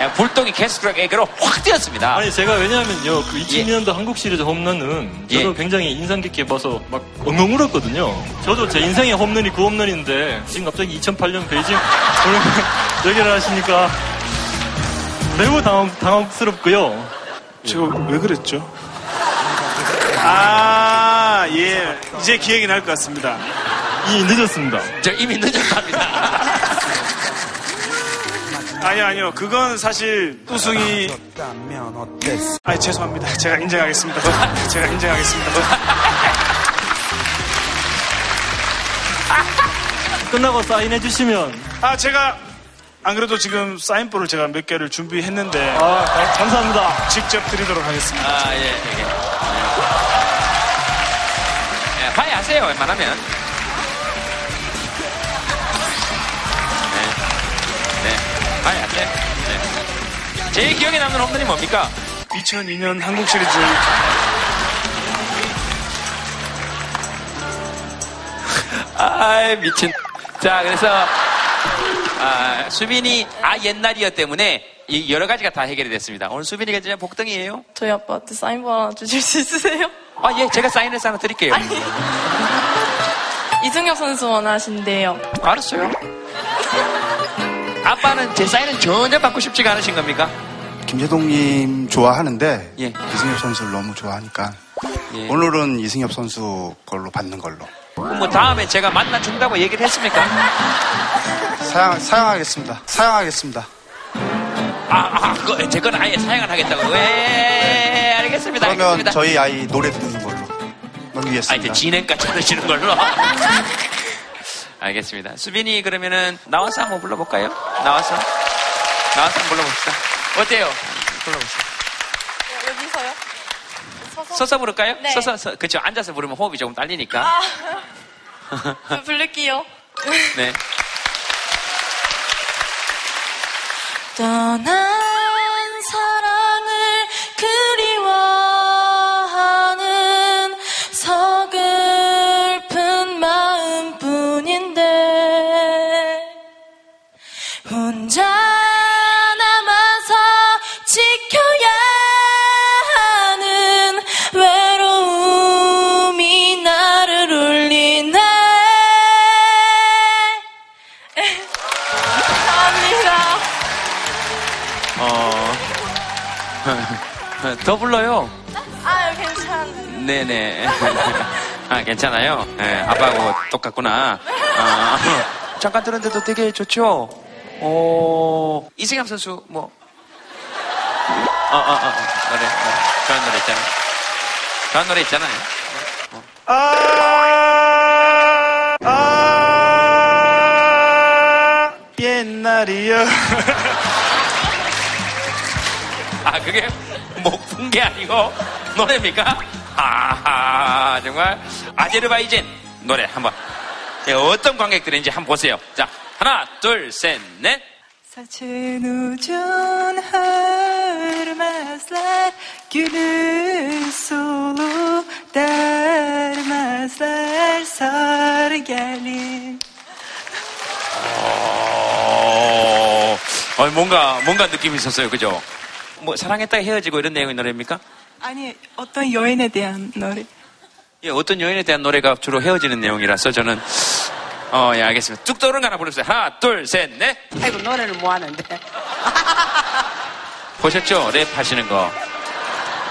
예, 불똥이 캐스트랙에게로 확 뛰었습니다. 아니 제가 왜냐하면요 그 2002년도 한국 시리즈 홈런은 저도 예. 굉장히 인상 깊게 봐서 막 엉엉 울었거든요. 저도 제 인생의 홈런이 그 홈런인데 지금 갑자기 2008년 베이징 얘기를 하시니까 매우 당황, 당황스럽고요. 제가 왜 그랬죠? 아, 예. 이제 기억이 날 것 같습니다. 이미 늦었습니다. 저 이미 늦었답니다. 아니요, 아니요. 그건 사실 우승이. 아, 죄송합니다. 제가 인정하겠습니다. 제가 인정하겠습니다. 끝나고 사인해 주시면 아, 제가 안 그래도 지금 사인볼을 제가 몇 개를 준비했는데. 아, 감사합니다. 직접 드리도록 하겠습니다. 아, 예, 예. 하세요, 웬만하면. 네. 네. 화해하세요. 네. 제일 기억에 남는 홈런이 뭡니까? 2002년 한국 시리즈. 아, 미친. 자, 그래서, 아, 수빈이 아 옛날이었 때문에 이 여러 가지가 다 해결이 됐습니다. 오늘 수빈이가 진짜 복덩이에요. 저희 아빠한테 사인볼 하나 주실 수 있으세요? 아, 예, 제가 사인해서 하나 드릴게요. 이승엽 선수 원하신대요. 알았어요. 아빠는 제 사인은 전혀 받고 싶지가 않으신 겁니까? 김재동님 좋아하는데 예. 이승엽 선수를 너무 좋아하니까 예. 오늘은 이승엽 선수 걸로 받는 걸로 그럼 뭐 다음에 제가 만나 준다고 얘기를 했습니까? 사양, 사양하겠습니다. 사양하겠습니다. 아, 아, 그거, 제건 아예 사양을 하겠다고. 예, 알겠습니다. 그러면 알겠습니다. 저희 아이 노래 듣는 걸로 아, 넘기겠습니다. 이제 진행까지 하시는 걸로. 알겠습니다. 수빈이 그러면은 나와서 한번 불러볼까요? 나와서. 나와서 한번 불러봅시다. 어때요? 불러봅시다. 여기서요? 서서? 서서 부를까요? 네. 서서, 서, 그쵸. 앉아서 부르면 호흡이 조금 딸리니까. 아, 저 부를게요. 네. 떠난 더 불러요. 아, 괜찮. 네네. 아, 괜찮아요. 네, 아빠하고 똑같구나. 아, 잠깐 들었는데도 되게 좋죠? 오, 이승엽 선수, 뭐. 어, 어, 어, 어, 노래, 네. 좋아하는 노래 있잖아요. 좋아하는 노래 있잖아요. 아, 아, 옛날이요. 아, 그게 목 푼 게 아니고 노래입니까? 아, 정말. 아제르바이젠 노래 한번. 예, 어떤 관객들인지 한번 보세요. 자, 하나, 둘, 셋, 넷. Saçın ucun hörmezler Gülü sulu dermezler gelin 어, 뭔가, 뭔가 느낌이 있었어요. 그죠? 뭐, 사랑했다가 헤어지고 이런 내용의 노래입니까? 아니 어떤 여인에 대한 노래 예, 어떤 여인에 대한 노래가 주로 헤어지는 내용이라서 저는, 어, 예, 알겠습니다. 뚝 떠오르는 거 하나 부르세요. 하나, 둘, 셋, 넷. 아이고 노래를 뭐 하는데. 보셨죠? 랩 하시는 거.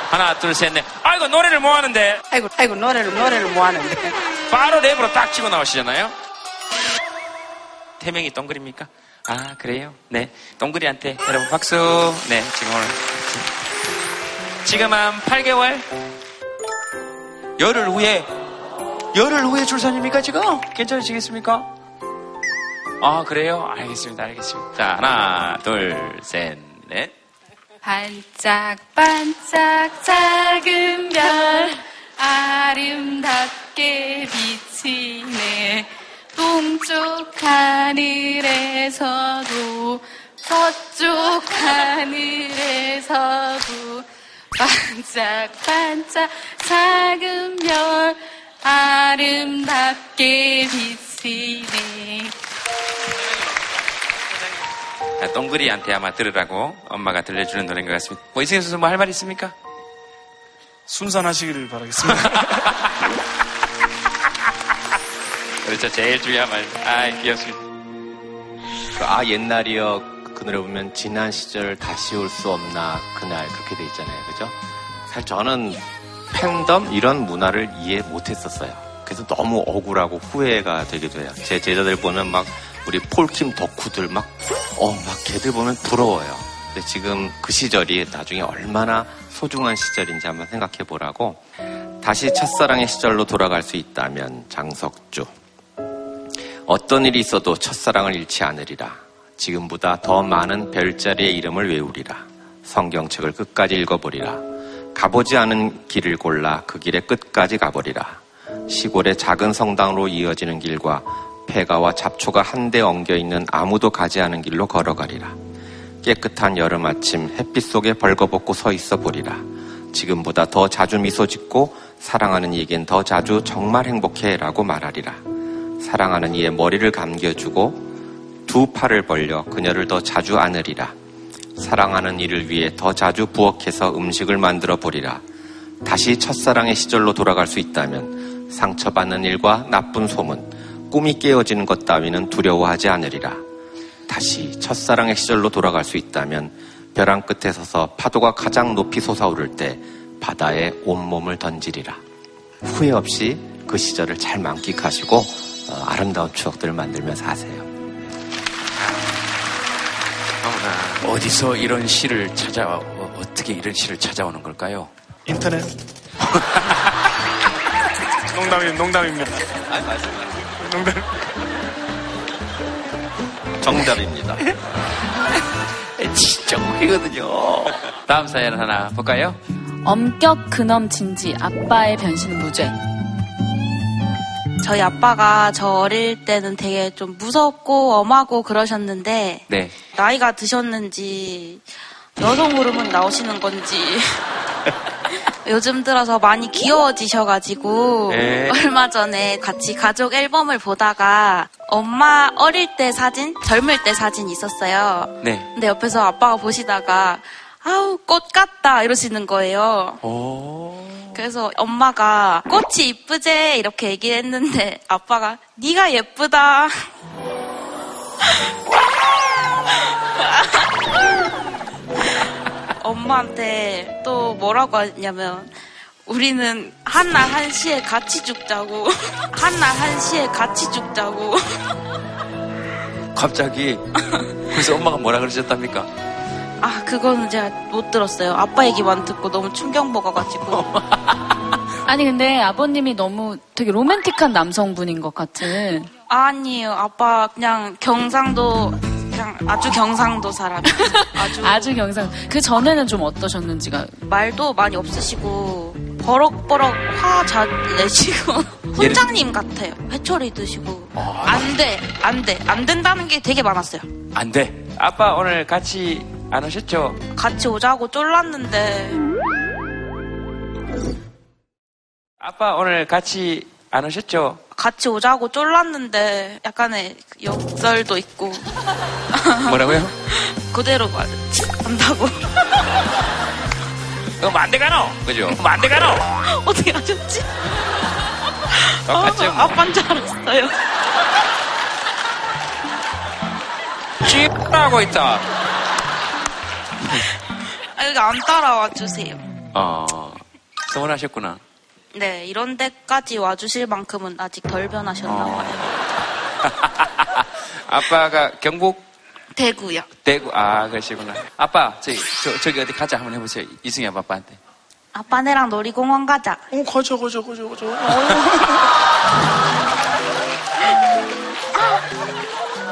하나, 둘, 셋, 넷. 아이고, 노래를 뭐 하는데? 아이고 아이고 노래를 노래를 뭐 하는데. 바로 랩으로 딱 치고 나오시잖아요? 태명이 동글입니까? 아, 그래요? 네. 동글이한테 여러분 박수. 네, 지금 오늘. 지금 한 8개월? 열흘 후에, 열흘 후에 출산입니까, 지금? 괜찮으시겠습니까? 아, 그래요? 알겠습니다, 알겠습니다. 자, 하나, 둘, 셋, 넷. 반짝반짝 작은 별 아름답게 비치네 동쪽 하늘에서도 서쪽 하늘에서도 반짝반짝 작은 별 아름답게 비치네 아, 동그리한테 아마 들으라고 엄마가 들려주는 노래인 것 같습니다. 뭐 이승현 선수 뭐 할 말 있습니까? 순산하시기를 바라겠습니다. 그렇죠. 제일 중요한 말. 아, 귀엽습니다. 그아 옛날이여 그 노래 보면 지난 시절 다시 올 수 없나 그날 그렇게 돼 있잖아요. 그죠? 사실 저는 팬덤 이런 문화를 이해 못 했었어요. 그래서 너무 억울하고 후회가 되기도 해요. 제 제자들 보면 막 우리 폴킴 덕후들 막 어 막 걔들 보면 부러워요. 근데 지금 그 시절이 나중에 얼마나 소중한 시절인지 한번 생각해 보라고. 다시 첫사랑의 시절로 돌아갈 수 있다면 장석주 어떤 일이 있어도 첫사랑을 잃지 않으리라. 지금보다 더 많은 별자리의 이름을 외우리라. 성경책을 끝까지 읽어보리라. 가보지 않은 길을 골라 그 길의 끝까지 가보리라. 시골의 작은 성당으로 이어지는 길과 폐가와 잡초가 한데 엉겨 있는 아무도 가지 않은 길로 걸어가리라. 깨끗한 여름 아침 햇빛 속에 벌거벗고 서 있어 보리라. 지금보다 더 자주 미소 짓고 사랑하는 이에겐 더 자주 정말 행복해 라고 말하리라. 사랑하는 이의 머리를 감겨주고 두 팔을 벌려 그녀를 더 자주 안으리라. 사랑하는 이를 위해 더 자주 부엌에서 음식을 만들어 보리라. 다시 첫사랑의 시절로 돌아갈 수 있다면 상처받는 일과 나쁜 소문, 꿈이 깨어지는 것 따위는 두려워하지 않으리라. 다시 첫사랑의 시절로 돌아갈 수 있다면 벼랑 끝에 서서 파도가 가장 높이 솟아오를 때 바다에 온몸을 던지리라. 후회 없이 그 시절을 잘 만끽하시고 어, 아름다운 추억들을 만들면서 하세요. 어디서 이런 시를 찾아, 어, 어떻게 이런 시를 찾아오는 걸까요? 인터넷. 농담이, 농담입니다. 아니, 말씀하세요. 농담. 정답입니다. 진짜 웃기거든요. 다음 사연 하나 볼까요? 엄격 근엄 진지 아빠의 변신은 무죄 저희 아빠가 저 어릴 때는 되게 좀 무섭고 엄하고 그러셨는데 네. 나이가 드셨는지 여성 호르몬 나오시는 건지 요즘 들어서 많이 귀여워지셔가지고 네. 얼마 전에 같이 가족 앨범을 보다가 엄마 어릴 때 사진, 젊을 때 사진 있었어요. 네. 근데 옆에서 아빠가 보시다가 아우 꽃 같다 이러시는 거예요. 그래서 엄마가 꽃이 이쁘제 이렇게 얘기를 했는데 아빠가 네가 예쁘다. 엄마한테 또 뭐라고 하냐면 우리는 한날 한시에 같이 죽자고 한날 한시에 같이 죽자고 갑자기. 그래서 엄마가 뭐라 그러셨답니까? 아 그거는 제가 못 들었어요. 아빠 얘기만 듣고 너무 충격 먹어가지고. 아니 근데 아버님이 너무 되게 로맨틱한 남성분인 것 같은. 아니에요. 아빠 그냥 경상도 그냥 아주 경상도 사람. 아주. 아주 경상. 그 전에는 좀 어떠셨는지가. 말도 많이 없으시고 버럭버럭 화 잘 내시고 훈장님 같아요. 회초리 드시고. 안돼 안 돼. 안 된다는 게 되게 많았어요. 안 돼. 아빠 오늘 같이 안 오셨죠? 같이 오자고 쫄랐는데 아빠 오늘 같이 안 오셨죠? 같이 오자고 쫄랐는데 약간의 역설도 있고 뭐라고요? 그대로 말 한다고 그럼 안 돼 가노? 그죠? 그럼 안 돼 가노? 어떻게 하셨지? 똑같죠? 아, 아빠인 줄 알았어요 쥐라고 있다. 아, 여기 안 따라와 주세요 어, 서운하셨구나. 네 이런 데까지 와주실 만큼은 아직 덜 변하셨나 어. 봐요 아빠가 경북 대구요 대구 아 그러시구나. 아빠 저기 저, 저기 어디 가자 한번 해보세요. 이승엽 아빠한테. 아빠네랑 놀이공원 가자 어, 가자, 가자, 가자, 가자.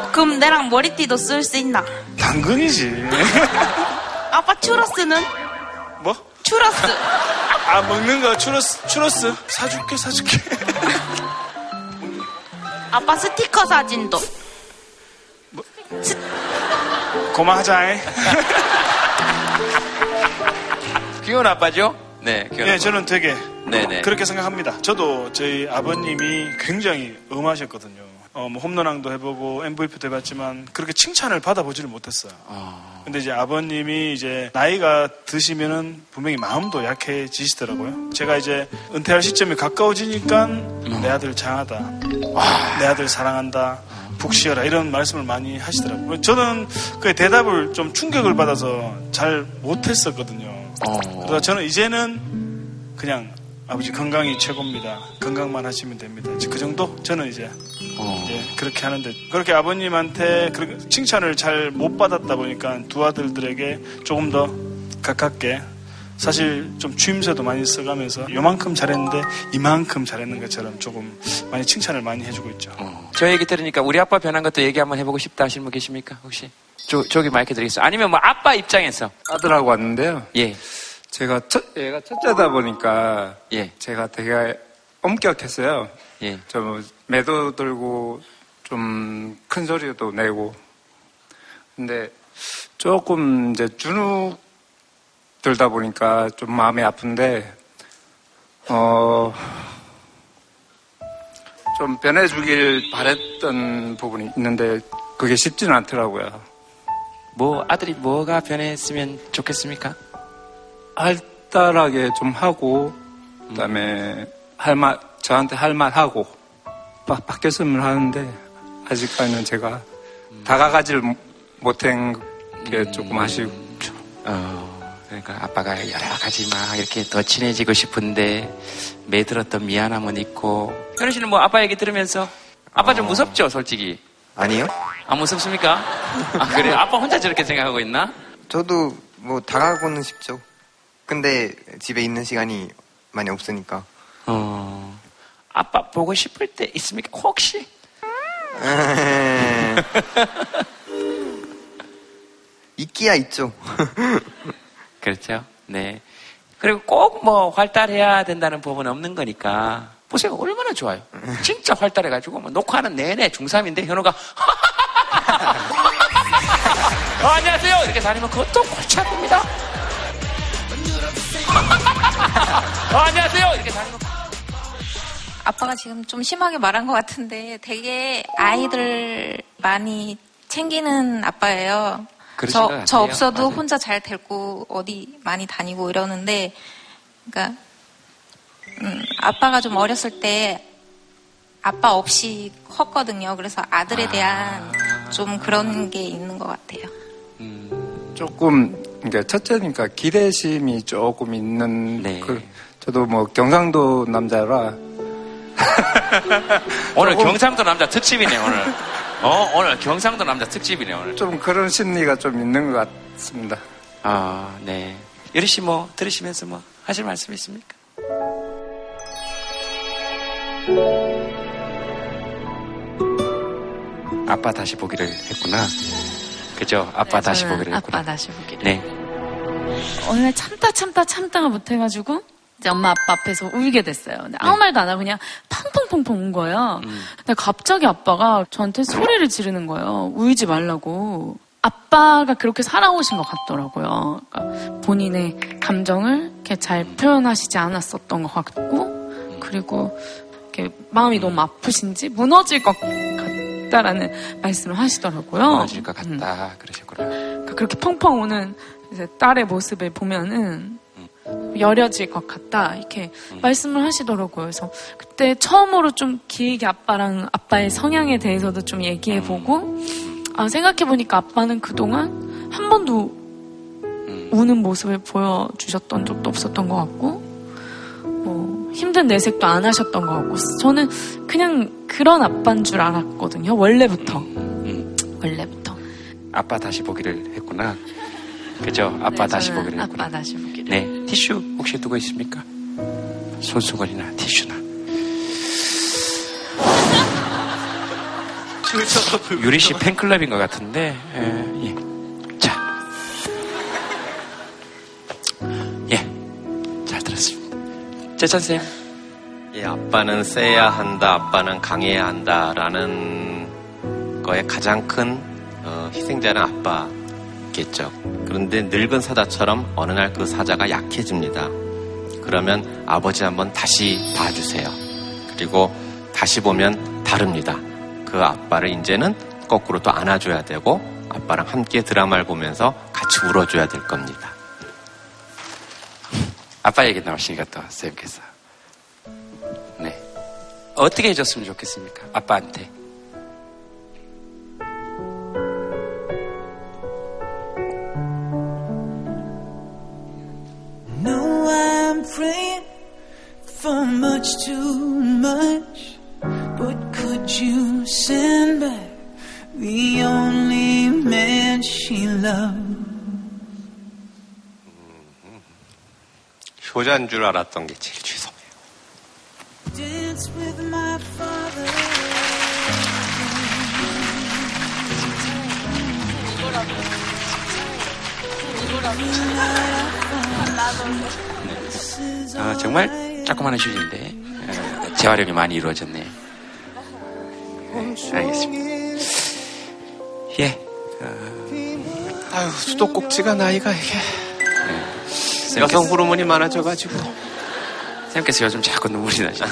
그럼 내랑 머리띠도 쓸 수 있나? 당근이지. 아빠 추러스는? 뭐? 추러스. 아 먹는 거 추러스 추러스 사줄게 사줄게. 아빠 스티커 사진도. 고마하자. 귀여운 아빠죠? 네, 귀여운 예, 아빠. 저는 되게 네네. 그렇게 생각합니다. 저도 저희 아버님이 굉장히 엄하셨거든요. 어, 뭐 홈런왕도 해보고 MVP도 해봤지만 그렇게 칭찬을 받아보지를 못했어요. 근데 이제 아버님이 이제 나이가 드시면은 분명히 마음도 약해지시더라고요. 제가 이제 은퇴할 시점이 가까워지니까 내 아들 장하다. 내 아들 사랑한다. 푹 쉬어라. 이런 말씀을 많이 하시더라고요. 저는 그 대답을 좀 충격을 받아서 잘 못했었거든요. 그래서 저는 이제는 그냥 아버지 건강이 최고입니다. 건강만 하시면 됩니다. 이제 그 정도? 저는 이제 예, 그렇게 하는데 그렇게 아버님한테 그렇게 칭찬을 잘 못 받았다 보니까 두 아들들에게 조금 더 가깝게 사실 좀 주임새도 많이 써가면서 요만큼 잘했는데 이만큼 잘했는 것처럼 조금 많이 칭찬을 많이 해주고 있죠. 저 얘기 들으니까 우리 아빠 변한 것도 얘기 한번 해보고 싶다 하시는 분 계십니까? 혹시? 저, 저기 마이크 드리겠습니다. 아니면 뭐 아빠 입장에서. 아들하고 왔는데요. 예. 제가 첫, 얘가 첫째다 보니까 예. 제가 되게 엄격했어요. 예. 좀 매도 들고 좀 큰 소리도 내고. 근데 조금 이제 주눅 들다 보니까 좀 마음이 아픈데 어. 좀 변해주길 바랬던 부분이 있는데 그게 쉽지는 않더라고요. 뭐 아들이 뭐가 변했으면 좋겠습니까? 활달하게 좀 하고 그다음에 할 말 저한테 할 말 하고 바, 바뀌었으면 하는데 아직까지는 제가 다가가지를 못한 게 조금 아쉽죠. 어, 그러니까 아빠가 여러 가지 막 이렇게 더 친해지고 싶은데 매들었던 미안함은 있고. 현우 씨는 뭐 아빠 얘기 들으면서 아빠 좀 무섭죠, 솔직히? 아니요. 안 무섭습니까? 아, 그래요? 아빠 혼자 저렇게 생각하고 있나? 저도 뭐 다가고는 싶죠. 근데 집에 있는 시간이 많이 없으니까. 어, 아빠 보고 싶을 때 있습니까? 혹시? 있기야 있죠. 그렇죠. 네. 그리고 꼭 뭐 활달해야 된다는 법은 없는 거니까. 보세요. 얼마나 좋아요. 진짜 활달해가지고 뭐 녹화하는 내내 중3인데 현우가 어, 안녕하세요. 이렇게 다니면 그것도 골치 아픕니다. 어, 안녕하세요. 이렇게 다니면 아빠가 지금 좀 심하게 말한 것 같은데 되게 아이들 많이 챙기는 아빠예요. 저. 저 없어도 맞아요. 혼자 잘 데리고 어디 많이 다니고 이러는데, 그러니까 음, 아빠가 좀 어렸을 때 아빠 없이 컸거든요. 그래서 아들에 대한 좀 그런 게 있는 것 같아요. 조금 그러니까 첫째니까 기대심이 조금 있는 그, 저도 뭐 경상도 남자라 오늘 경상도 남자 특집이네 오늘. 어 오늘 경상도 남자 특집이네 오늘. 좀 그런 심리가 좀 있는 것 같습니다. 아 네. 여리 씨 뭐 들으시면서 뭐 하실 말씀 있습니까? 아빠 다시 보기를 했구나. 그죠? 아빠 네, 다시 했구나. 아빠 다시 보기를. 네. 어느 날 참다 참다 참다가 못해가지고 이제 엄마 아빠 앞에서 울게 됐어요. 근데 아무 말도 안 하고 그냥 팡팡팡팡 운 거예요. 근데 갑자기 아빠가 저한테 소리를 지르는 거예요. 울지 말라고. 아빠가 그렇게 살아오신 것 같더라고요. 그러니까 본인의 감정을 이렇게 잘 표현하시지 않았었던 것 같고, 그리고 이렇게 마음이 너무 아프신지 무너질 것 같 다라는 말씀을 하시더라고요. 무너질 것 같다. 그러셨구나. 그러니까 그렇게 펑펑 이제 딸의 모습을 보면은 여려질 것 같다 이렇게 말씀을 하시더라고요. 그래서 그때 처음으로 좀 길게 아빠랑 아빠의 성향에 대해서도 좀 얘기해보고 아, 생각해보니까 아빠는 그동안 한 번도 우는 모습을 보여주셨던 적도 없었던 것 같고 뭐 힘든 내색도 안 하셨던 것 같고 저는 그냥 그런 아빠인 줄 알았거든요. 원래부터 원래부터. 아빠 다시 보기를 했구나. 그죠? 아빠 네, 다시 보기를 했구나. 아빠 다시 보기를. 네. 티슈 혹시 두고 있습니까? 손수건이나 티슈나. 유리 씨 팬클럽인 것 같은데, 예, 예. 재찬 쌤. 예, 아빠는 세야 한다, 아빠는 강해야 한다라는 거에 가장 큰 어, 희생자는 아빠겠죠. 그런데 늙은 사자처럼 어느 날 그 사자가 약해집니다. 그러면 아버지 한번 다시 봐주세요. 그리고 다시 보면 다릅니다. 그 아빠를 이제는 거꾸로 또 안아줘야 되고 아빠랑 함께 드라마를 보면서 같이 울어줘야 될 겁니다. 아빠 얘기 나오시니까 또 쌤께서. 네. 어떻게 해줬으면 좋겠습니까? 아빠한테. No, I'm praying for much too much. But could you send back the only man she loved? 효자인 줄 알았던 게 제일 죄송해요. 아, 정말 조그마한 어, 재활용이 많이 이루어졌네요. 네, 알겠습니다. 예. 아유, 수도꼭지가 나이가 이게. 여성 호르몬이 많아져가지고. 쌤께서 요즘 자꾸 눈물이 나죠.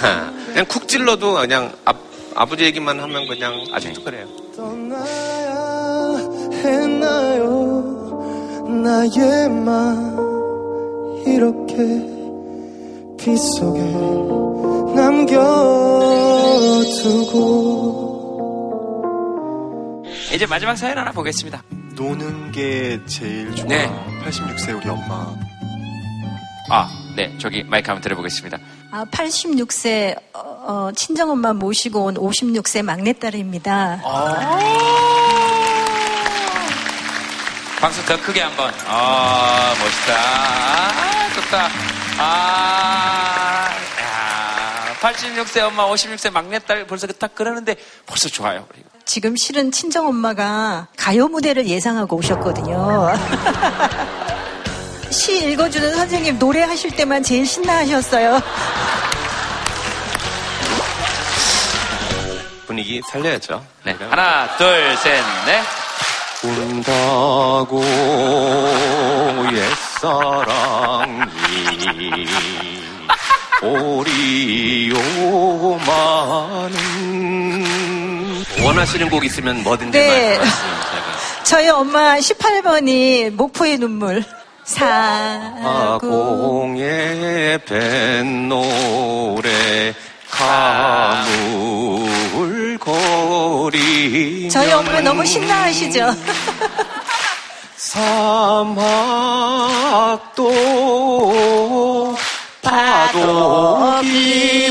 그냥 쿡 찔러도 그냥 아, 아버지 얘기만 하면 그냥 아직도 그래요. 떠나야 했나요 나의 맘 이렇게 빗속에 남겨두고 이제 마지막 사연 하나 보겠습니다. 노는 게 제일 좋아. 네. 86세 우리 엄마. 아, 네. 저기 마이크 한번 들어보겠습니다. 아, 86세 어, 친정엄마 모시고 온 56세 막내딸입니다. 박수 더 크게 한번. 아, 멋있다. 아, 좋다. 아, 야, 86세 엄마, 56세 막내딸 벌써 딱 그러는데 벌써 좋아요. 지금 실은 친정엄마가 가요 무대를 예상하고 오셨거든요. 시 읽어주는 선생님 노래하실 때만 제일 신나하셨어요. 분위기 살려야죠. 네. 하나, 둘, 셋, 넷. 운다고 옛사랑이 오리요마는 원하시는 곡 있으면 뭐든지 네. 말씀하시면 제가 저희 엄마 18번이 목포의 눈물. 사고 아공에 밴 노래 가물거리 저희 엄마 너무 신나하시죠? 사막도 파도 깊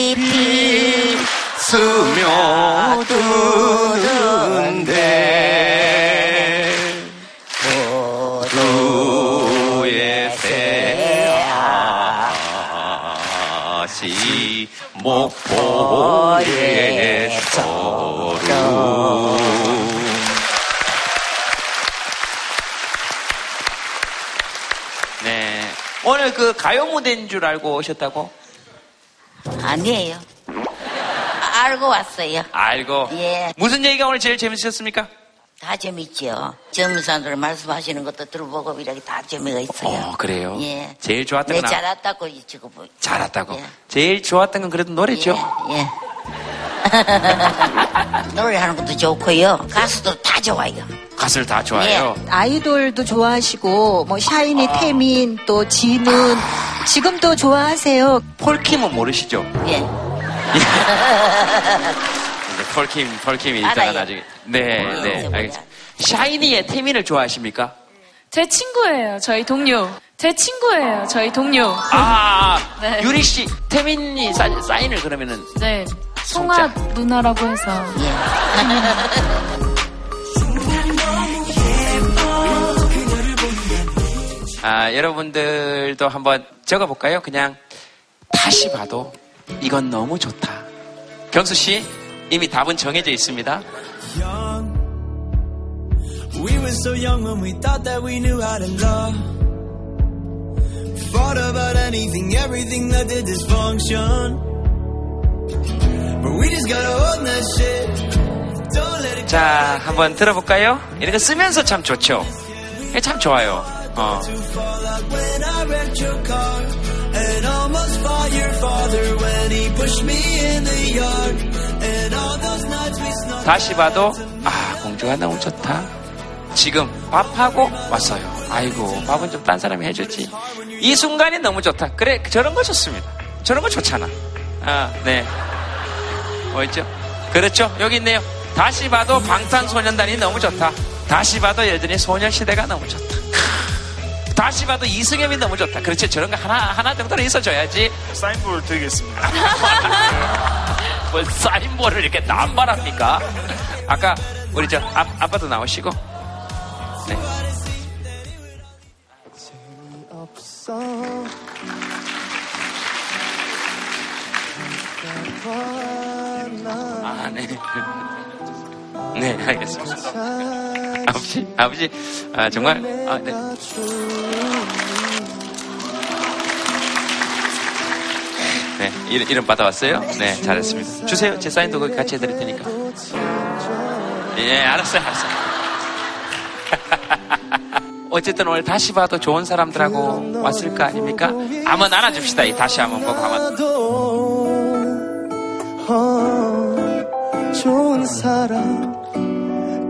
그 가요 무대인 줄 알고 오셨다고? 아니에요. 알고 왔어요. 알고. 예. 무슨 얘기가 오늘 제일 재밌으셨습니까? 다 재밌죠. 젊은 사람들 말씀하시는 것도 들어보고 이렇게 다 재미가 있어요. 어, 그래요? 예. 제일 좋았던 네, 건 아- 잘했다고 지금 뭐. 잘했다고. 제일 좋았던 건 그래도 노래죠? 예. 노래하는 것도 좋고요. 가수도 다 좋아요. 가수를 다 좋아해요. 아이돌도 좋아하시고 뭐 샤이니 태민 또 진은 지금도 좋아하세요. 폴킴은 모르시죠? 예. 네, 폴킴, 폴킴이 일단은 알아요. 아직. 네, 네, 알겠습니다. 샤이니의 태민을 좋아하십니까? 제 친구예요. 저희 동료. 제 친구예요. 저희 동료. 아, 네. 유리 씨, 태민이 사, 사인을 그러면은. 네. 송아 누나라고 해서. 아, 여러분들도 한번 적어볼까요? 그냥 다시 봐도 이건 너무 좋다. 경수 씨, 이미 답은 정해져 있습니다. We were so young when we thought that we knew how to love. thought about anything, everything that did dysfunction. But we just gotta own that shit. 자, 한번 들어볼까요? 이런 거 쓰면서 참 좋죠. 참 좋아요. 어. 다시 봐도 아 공주가 너무 좋다. 지금 밥하고 왔어요. 아이고 밥은 좀 딴 사람이 해주지. 이 순간이 너무 좋다. 그래 저런 거 좋습니다. 저런 거 좋잖아. 아 네. 뭐 있죠? 그렇죠. 여기 있네요. 다시 봐도 방탄소년단이 너무 좋다. 다시 봐도 여전히 소녀시대가 너무 좋다. 크. 다시 봐도 이승엽이 너무 좋다. 그렇지. 저런 거 하나 하나 정도는 있어줘야지. 사인볼 드리겠습니다. 뭘 사인볼을 이렇게 남발합니까? 아까 우리 저 아, 아빠도 나오시고 네. 아, 네. 네, 알겠습니다. 아버지, 아버지, 아, 정말, 아, 네. 네, 이름, 이름 받아왔어요? 네, 잘했습니다. 주세요. 제 사인도 거기 같이 해드릴 테니까. 예, 알았어요, 알았어요. 어쨌든 오늘 다시 봐도 좋은 사람들하고 왔을 거 아닙니까? 한번 안아줍시다. 이 다시 한번 보고 한번. 어, 좋은 사람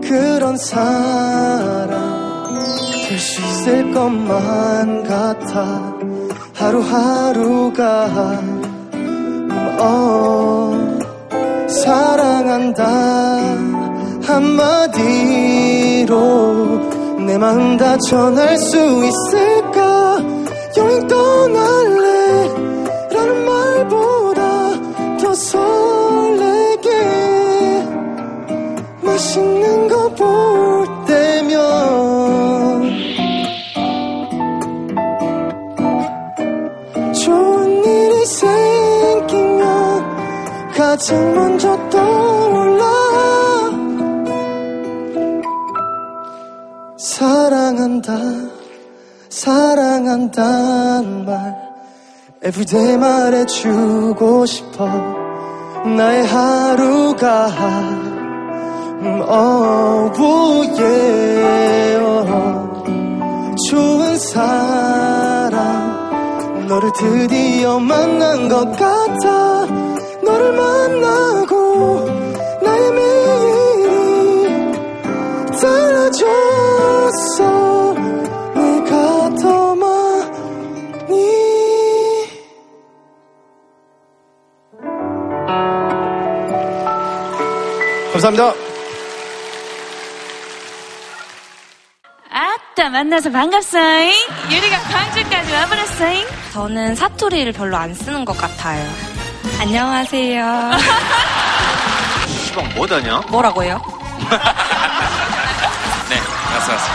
그런 사람 될 수 있을 것만 같아. 하루하루가 음, 어, 사랑한다. 한마디로 내 마음 다 전할 수 있을까? 여행 떠날래? 라는 말보다 더 맛있는 거 볼 때면 좋은 일이 생기면 가장 먼저 떠올라. 사랑한다 사랑한단 말 everyday 말해주고 싶어. 나의 하루가 너를 드디어 만난 것 같아. 너를 만나고 나의 매일이 달라졌어. 내가 더 많이. 감사합니다. 아따 만나서 반갑소잉. 유리가 광주까지 와버렸어잉. 저는 사투리를 별로 안 쓰는 것 같아요. 안녕하세요. 시방 뭐다냐? 뭐라고요? 네, 왔어, 왔어.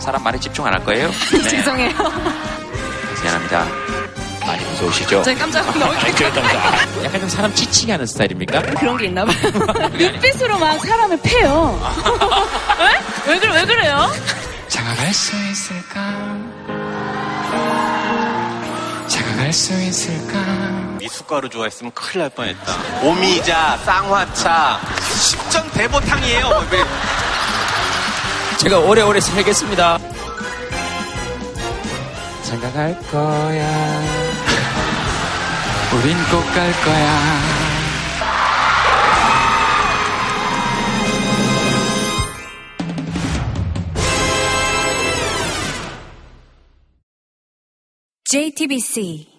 사람 말에 집중 안 할 거예요? 네. 죄송해요. 미안합니다. 무서우시죠? 저희 깜짝 놀랐어요. 그렇답니다. 약간 좀 사람 지치게 하는 스타일입니까? 그런 게 있나 봐요. 눈빛으로 막 사람을 패요. 왜? 왜, 그래, 왜 그래요? 다가갈 수 있을까? 다가갈 수 있을까? 미숫가루 좋아했으면 큰일 날 뻔했다. 오미자, 쌍화차, 십전 대보탕이에요. 뭐, 왜- 제가 오래오래 살겠습니다. 생각할 거야. 우린 꼭 갈 거야. JTBC